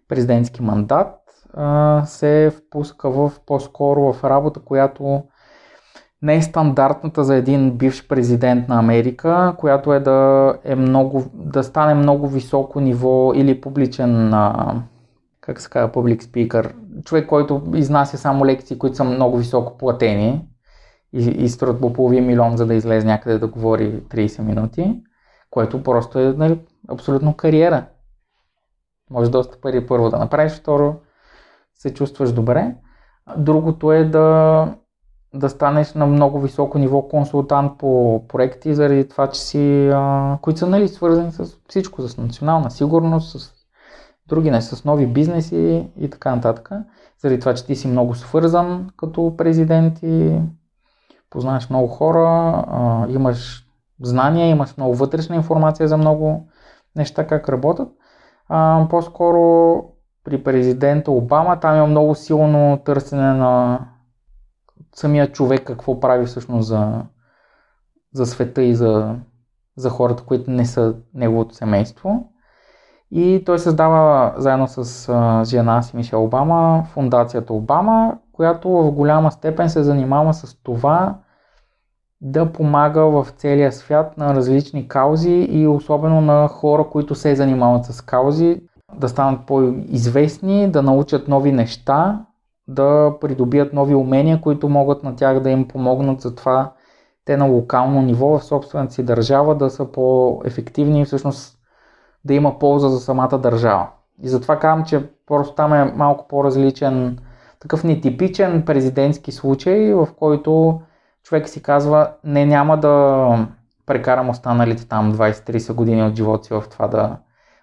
президентски мандат, се впуска в по-скоро в работа, която не е стандартната за един бивш президент на Америка, която е да, е много, да стане много високо ниво или публичен, как се казва, публик спикър, човек, който изнася само лекции, които са много високо платени и, и струват по половин милион, за да излезе някъде да говори 30 минути, което просто е нали, абсолютно кариера. Може доста пари първо да направиш, второ се чувстваш добре. Другото е да, да станеш на много високо ниво консултант по проекти, заради това, че си, а, които са нали, свързани с всичко, с национална сигурност, с други не, с нови бизнеси и така нататък. Заради това, че ти си много свързан като президент и познаваш много хора, а, имаш знания, имаш много вътрешна информация за много неща как работят. А, по-скоро при президента Обама там има много силно търсене на самия човек какво прави всъщност за, за света и за, за хората, които не са неговото семейство. И той създава заедно с а, жена си Мишел Обама фундацията Обама, която в голяма степен се занимава с това да помага в целия свят на различни каузи и особено на хора, които се занимават с каузи, да станат по-известни, да научат нови неща, да придобият нови умения, които могат на тях да им помогнат за това те на локално ниво в собствената си държава да са по-ефективни и всъщност да има полза за самата държава. И затова казвам, че просто там е малко по-различен, такъв нетипичен президентски случай, в който човек си казва, не няма да прекарам останалите там 20-30 години от живота си в това да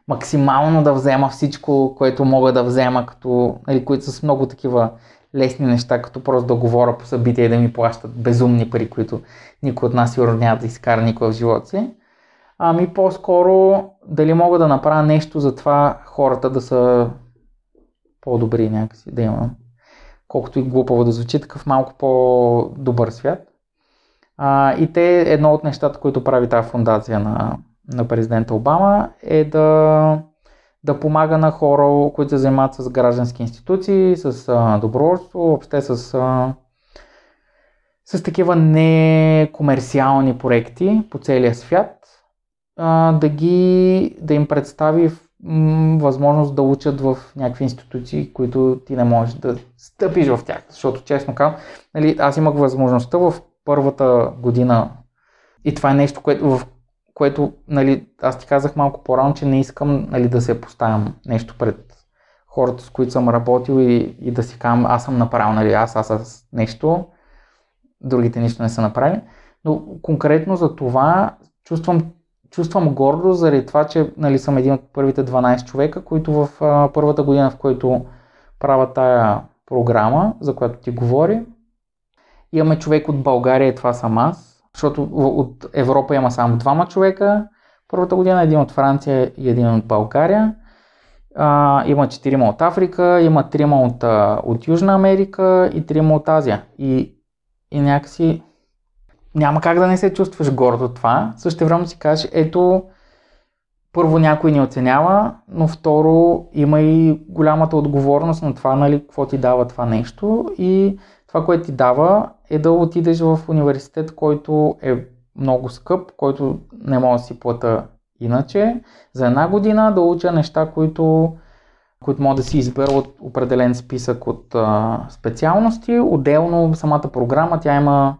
максимално да взема всичко, което мога да взема, като, нали, които са с много такива лесни неща, като просто да говоря по събития и да ми плащат безумни пари, които никой от нас сигурно няма да изкара никой в живота си. Ами по-скоро дали мога да направя нещо за това хората да са по-добри някакси, да имам. Колкото и глупаво да звучи, такъв малко по-добър свят. А, и те, едно от нещата, които прави тази фундация на, на президента Обама е да, да помага на хора, които се занимават с граждански институции, с а, доброволство, въобще с, а, с такива некомерциални проекти по целия свят, а, да, ги, да им представи м, възможност да учат в някакви институции, които ти не можеш да стъпиш в тях. Защото, честно казвам, нали, аз имах възможността в първата година и това е нещо, което, в което нали, аз ти казах малко по-рано, че не искам нали, да се поставям нещо пред хората, с които съм работил и, и да си казвам, аз съм направил, нали, аз, аз, аз нещо, другите нищо не са направили. Но конкретно за това чувствам, чувствам гордост заради това, че нали, съм един от първите 12 човека, които в а, първата година, в който правя тая програма, за която ти говори, имаме човек от България, това съм аз, защото от Европа има само двама човека първата година, един от Франция и един от България. А, има четирима от Африка, има трима от, от Южна Америка и трима от Азия. И, и някакси няма как да не се чувстваш горд от това. Също време си кажеш, ето, първо някой ни оценява, но второ има и голямата отговорност на това, нали, какво ти дава това нещо и това, което ти дава е да отидеш в университет, който е много скъп, който не мога да си плата иначе, за една година да уча неща, които, които мога да си избера от определен списък от а, специалности. Отделно самата програма, тя има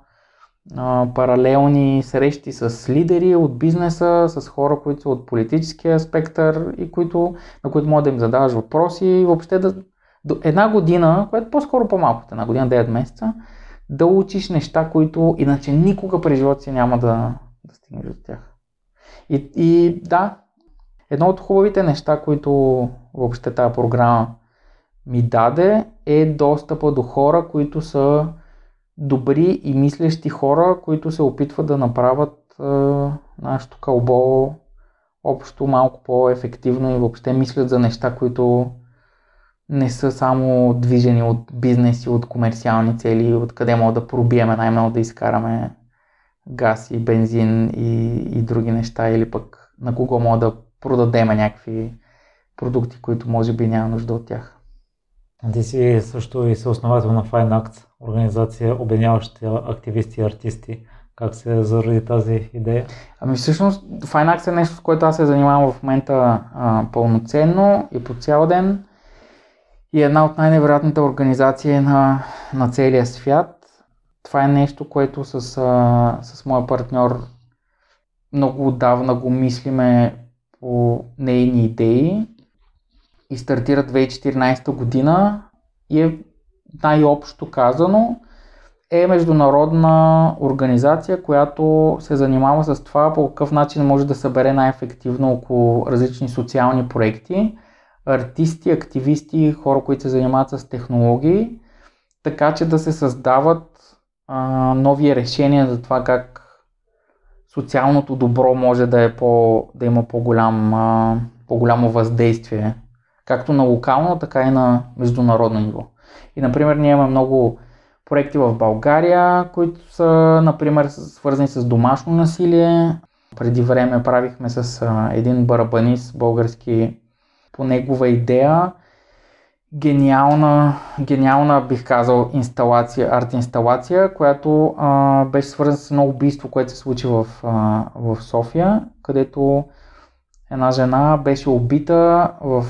а, паралелни срещи с лидери от бизнеса, с хора, които са от политическия спектър и които, на които може да им задаваш въпроси и въобще да, до една година, което по-скоро по-малко от една година, 9 месеца, да учиш неща, които иначе никога през живота си няма да, да стигнеш до тях. И, и да, едно от хубавите неща, които въобще тази програма ми даде, е достъпа до хора, които са добри и мислещи хора, които се опитват да направят е, нашето кълбо общо малко по-ефективно и въобще мислят за неща, които не са само движени от бизнес и от комерциални цели, откъде мога да пробиеме най-много да изкараме газ и бензин и, и други неща, или пък на кого мога да продадеме някакви продукти, които може би няма нужда от тях. Ти си също и съосновател на Fine Act, организация обединяваща активисти и артисти. Как се заради тази идея? Ами всъщност Fine Act е нещо, с което аз се занимавам в момента а, пълноценно и по цял ден. И една от най-невероятните организации на, на целия свят. Това е нещо, което с, с моя партньор много отдавна го мислиме по нейни идеи. И стартира 2014 година. И е най-общо казано е международна организация, която се занимава с това по какъв начин може да събере най-ефективно около различни социални проекти, артисти, активисти, хора, които се занимават с технологии, така че да се създават а, нови решения за това как социалното добро може да, е по, да има по-голям, а, по-голямо въздействие, както на локално, така и на международно ниво. И, например, ние имаме много проекти в България, които са, например, свързани с домашно насилие. Преди време правихме с един барабанист, български, по негова идея гениална, гениална бих казал, инсталация, арт-инсталация, която а, беше свързана с едно убийство, което се случи в, а, в София, където една жена беше убита в,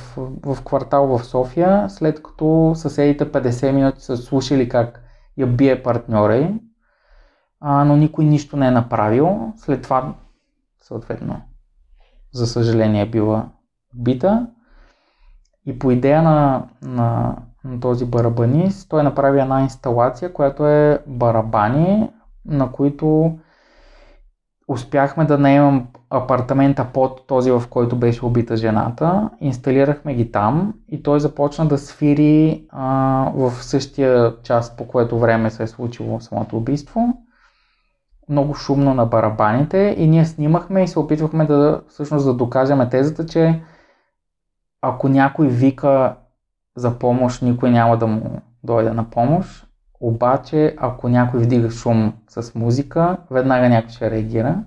в квартал в София, след като съседите 50 минути са слушали как я бие партньора а, но никой нищо не е направил. След това, съответно, за съжаление била убита. И по идея на, на, на този барабанист, той направи една инсталация, която е барабани, на които успяхме да наемам апартамента под този, в който беше убита жената. Инсталирахме ги там и той започна да свири а, в същия час, по което време се е случило самото убийство. Много шумно на барабаните и ние снимахме и се опитвахме да всъщност да докажем тезата, че ако някой вика за помощ, никой няма да му дойде на помощ. Обаче, ако някой вдига шум с музика, веднага някой ще реагира.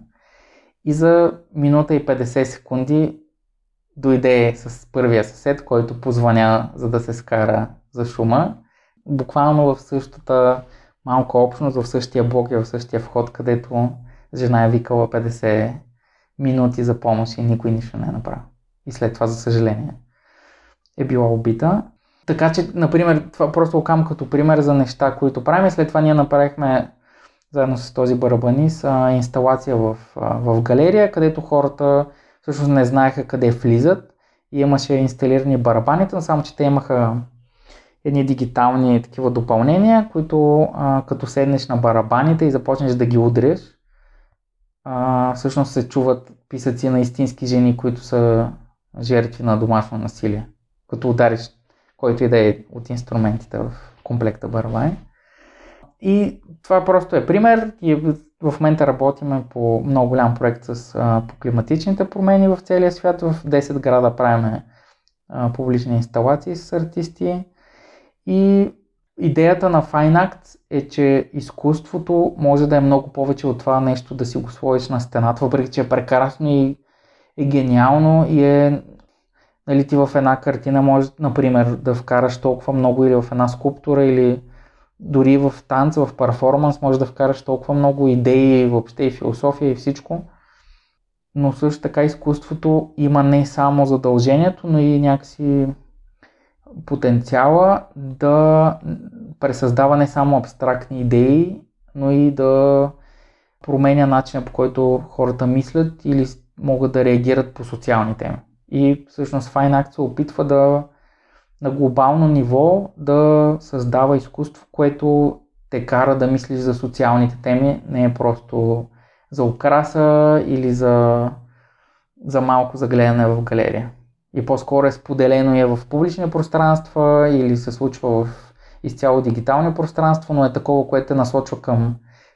И за минута и 50 секунди дойде с първия съсед, който позвъня, за да се скара за шума. Буквално в същата малка общност, в същия блок и в същия вход, където жена е викала 50 минути за помощ и никой нищо не е направил. И след това, за съжаление, е била убита. Така че, например, това просто го кам като пример за неща, които правим. След това ние направихме заедно с този барабанис инсталация в, в галерия, където хората всъщност не знаеха къде влизат и имаше инсталирани барабаните, само че те имаха едни дигитални такива допълнения, които а, като седнеш на барабаните и започнеш да ги удреш, а, всъщност се чуват писъци на истински жени, които са жертви на домашно насилие като удариш който и да е от инструментите в комплекта барабани. И това просто е пример и в момента работиме по много голям проект с, а, по климатичните промени в целия свят. В 10 града правиме публични инсталации с артисти и идеята на Fine Arts е, че изкуството може да е много повече от това нещо да си го сложиш на стената, въпреки че е прекрасно и е гениално и е нали, ти в една картина може, например, да вкараш толкова много или в една скулптура или дори в танц, в перформанс може да вкараш толкова много идеи, въобще и философия и всичко. Но също така изкуството има не само задължението, но и някакси потенциала да пресъздава не само абстрактни идеи, но и да променя начина по който хората мислят или могат да реагират по социални теми. И всъщност Fine Act се опитва да на глобално ниво да създава изкуство, което те кара да мислиш за социалните теми, не е просто за украса или за, за малко загледане в галерия. И по-скоро е споделено е в публични пространства или се случва в изцяло дигитални пространства, но е такова, което те насочва към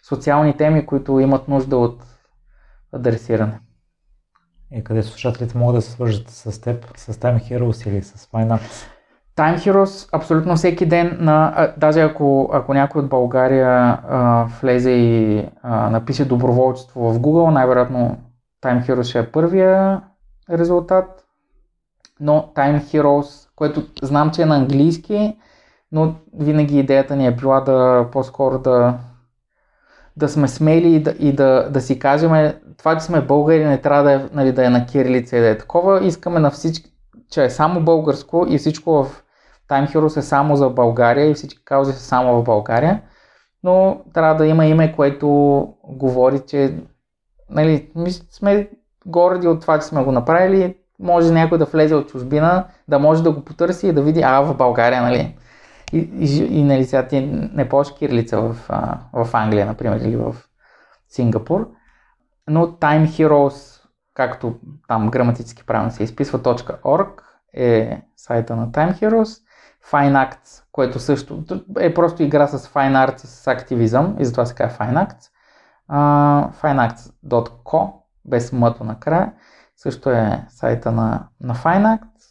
социални теми, които имат нужда от адресиране. И къде слушателите могат да се свържат с теб, с Time Heroes или с MindUp? Time Heroes абсолютно всеки ден, на, а, даже ако, ако някой от България а, влезе и а, напише доброволчество в Google, най-вероятно Time Heroes ще е първия резултат. Но Time Heroes, което знам, че е на английски, но винаги идеята ни е била да по-скоро да, да сме смели и да, и да, да си кажем, това, че сме българи, не трябва да е, нали, да е на кирилица и да е такова. Искаме на всички, че е само българско и всичко в Time Heroes е само за България и всички каузи са само в България, но трябва да има име, което говори, че нали, сме горди от това, че сме го направили, може някой да влезе от чужбина, да може да го потърси и да види, а в България, нали? И, и, и нали, сега ти не ползваш кирилица в, в Англия, например, или в Сингапур. Но Time Heroes, както там граматически правилно се изписва, .org е сайта на Time Heroes. Fine Arts, което също е просто игра с Fine Arts и с активизъм и затова се казва Fine Arts. Uh, finearts.co без мъто накрая. Също е сайта на, на Fine Arts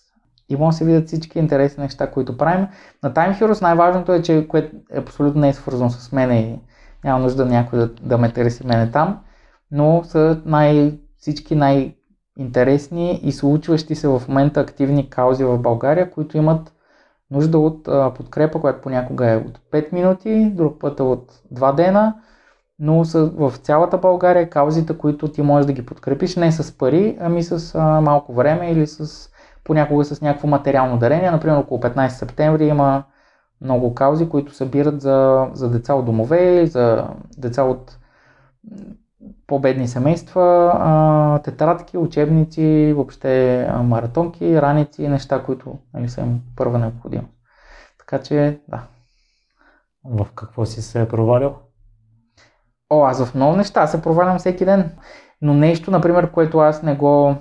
и може да се видят всички интересни неща, които правим. На Time Heroes най-важното е, че което е абсолютно не е свързано с мен и няма нужда някой да, да ме търси мене там, но са най, всички най-интересни и случващи се в момента активни каузи в България, които имат нужда от подкрепа, която понякога е от 5 минути, друг път е от 2 дена, но са в цялата България каузите, които ти можеш да ги подкрепиш не с пари, ами с малко време или с понякога с някакво материално дарение. Например, около 15 септември има много каузи, които събират за, за деца от домове, за деца от по-бедни семейства, а, тетрадки, учебници, въобще маратонки, раници, неща, които нали, са им първа необходимост. Така че, да. В какво си се е провалил? О, аз в много неща се провалям всеки ден. Но нещо, например, което аз не го,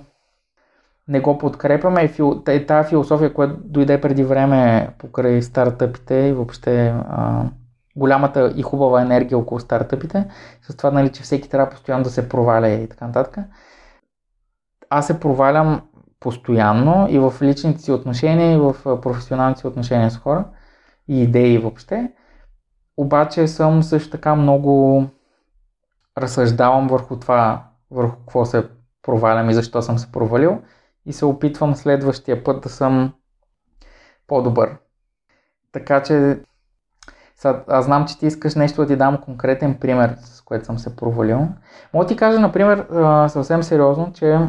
не го подкрепям е, фил, е тази философия, която дойде преди време покрай стартъпите и въобще а, голямата и хубава енергия около стартъпите, с това, нали, че всеки трябва постоянно да се проваля и така нататък. Аз се провалям постоянно и в личните си отношения, и в професионалните си отношения с хора и идеи въобще. Обаче съм също така много разсъждавам върху това, върху какво се провалям и защо съм се провалил и се опитвам следващия път да съм по-добър. Така че аз знам, че ти искаш нещо да ти дам конкретен пример, с което съм се провалил. Мога ти кажа, например, съвсем сериозно, че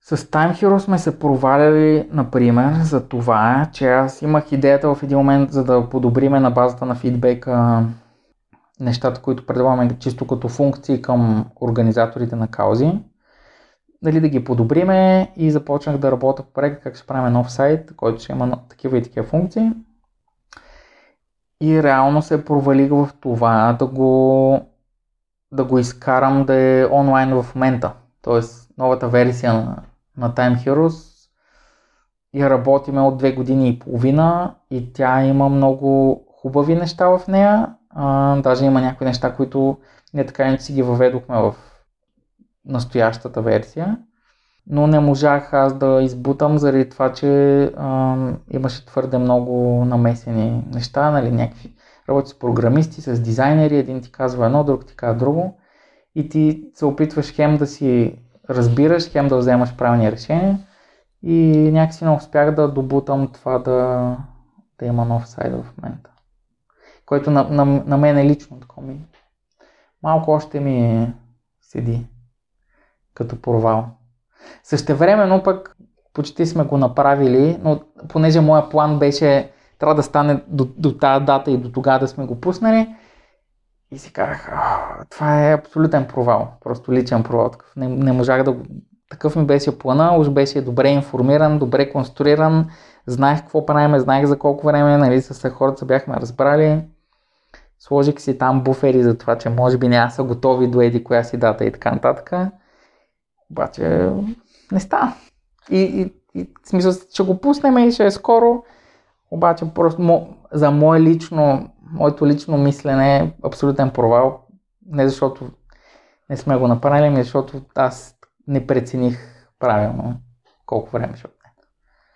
с Time Hero сме се проваляли, например, за това, че аз имах идеята в един момент, за да подобриме на базата на фидбека нещата, които предлагаме чисто като функции към организаторите на каузи. Дали да ги подобриме и започнах да работя по проект как ще правим нов сайт, който ще има такива и такива функции. И реално се провалих в това да го, да го изкарам да е онлайн в момента. Тоест новата версия на, на Time Heroes я работиме от две години и половина и тя има много хубави неща в нея. А, даже има някои неща, които не така не си ги въведохме в настоящата версия. Но не можах аз да избутам заради това, че а, имаше твърде много намесени неща, нали, някакви работи с програмисти, с дизайнери, един ти казва едно, друг ти казва друго и ти се опитваш хем да си разбираш, хем да вземаш правилни решения и някакси не успях да добутам това да, да има нов сайт в момента. Който на, на, на мен е лично такова ми. Малко още ми седи като провал. Същевременно пък почти сме го направили, но понеже моя план беше трябва да стане до, до тази дата и до тогава да сме го пуснали, и си казах, това е абсолютен провал, просто личен провал. Такъв. Не, не можах да го... Такъв ми беше плана, уж беше добре информиран, добре конструиран, знаех какво правим, знаех за колко време, нали, с хората бяхме разбрали. Сложих си там буфери за това, че може би няма са готови до еди коя си дата и така нататък. Обаче не става. И, и, и в смисъл, ще го пуснем и ще е скоро. Обаче просто мо, за мое лично, моето лично мислене е абсолютен провал. Не защото не сме го направили, ами защото аз не прецених правилно колко време ще отне.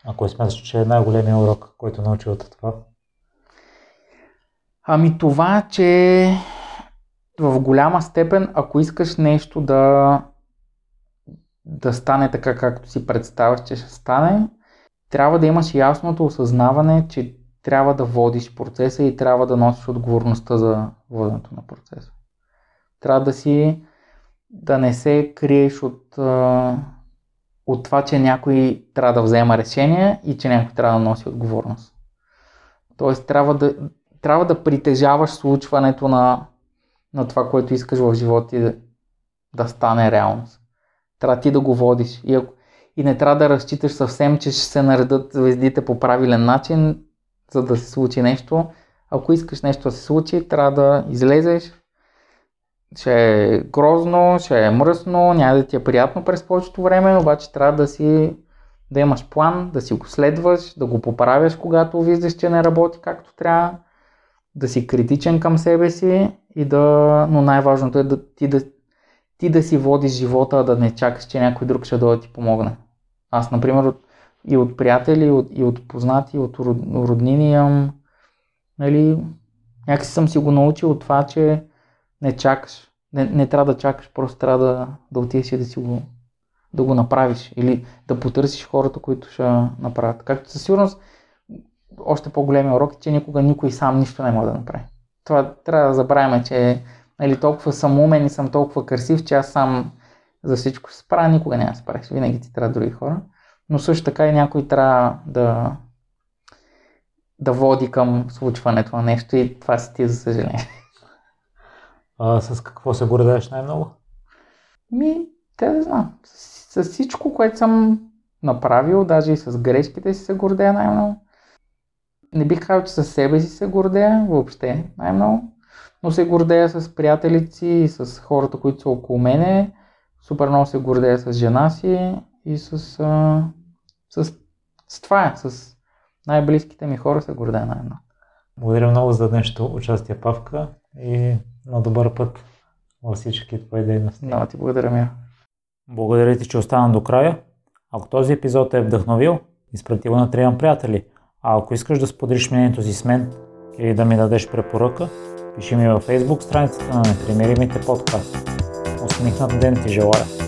А кой смяташ, че е най-големият урок, който научи от това? Ами това, че в голяма степен, ако искаш нещо да да стане така, както си представяш, че ще стане, трябва да имаш ясното осъзнаване, че трябва да водиш процеса и трябва да носиш отговорността за воденето на процеса. Трябва да си, да не се криеш от, от това, че някой трябва да взема решение и че някой трябва да носи отговорност. Тоест трябва да, трябва да притежаваш случването на, на това, което искаш в живота ти да, да стане реалност. Трябва ти да го водиш. И, и не трябва да разчиташ съвсем, че ще се наредат звездите по правилен начин, за да се случи нещо. Ако искаш нещо да се случи, трябва да излезеш. Ще е грозно, ще е мръсно, няма да ти е приятно през повечето време, обаче трябва да си да имаш план, да си го следваш, да го поправяш, когато виждаш, че не работи както трябва, да си критичен към себе си и да, но най-важното е да ти да ти да си водиш живота, да не чакаш, че някой друг ще дойде да ти помогне. Аз, например, и от приятели, и от, и от познати, и от роднини имам, нали, някакси съм си го научил от това, че не чакаш. Не, не трябва да чакаш, просто трябва да, да отидеш и да си го, да го направиш. Или да потърсиш хората, които ще направят. Както със сигурност, още по-големи уроки, че никога никой сам нищо не може да направи. Това трябва да забравяме, че нали, толкова съм умен и съм толкова красив, че аз сам за всичко се справя, никога няма да справиш. Винаги ти трябва други хора. Но също така и някой трябва да, да води към случването на нещо и това си ти, за съжаление. А с какво се гордееш най-много? Ми, те да знам. С, с всичко, което съм направил, даже и с грешките си се гордея най-много. Не бих казал, че със себе си се гордея въобще най-много но се гордея с приятелите си и с хората, които са около мене. Супер много се гордея с жена си и с, а, с, с това е, с най-близките ми хора се гордея най-много. Благодаря много за днешното участие, Павка, и на добър път във всички твои дейности. Много ти благодаря, ми. Благодаря ти, че остана до края. Ако този епизод е вдъхновил, изпрати го на трима приятели. А ако искаш да споделиш мнението си с мен или да ми дадеш препоръка, Пиши ми във Facebook страницата на Непримиримите подкаст. Усмихнат ден ти желая!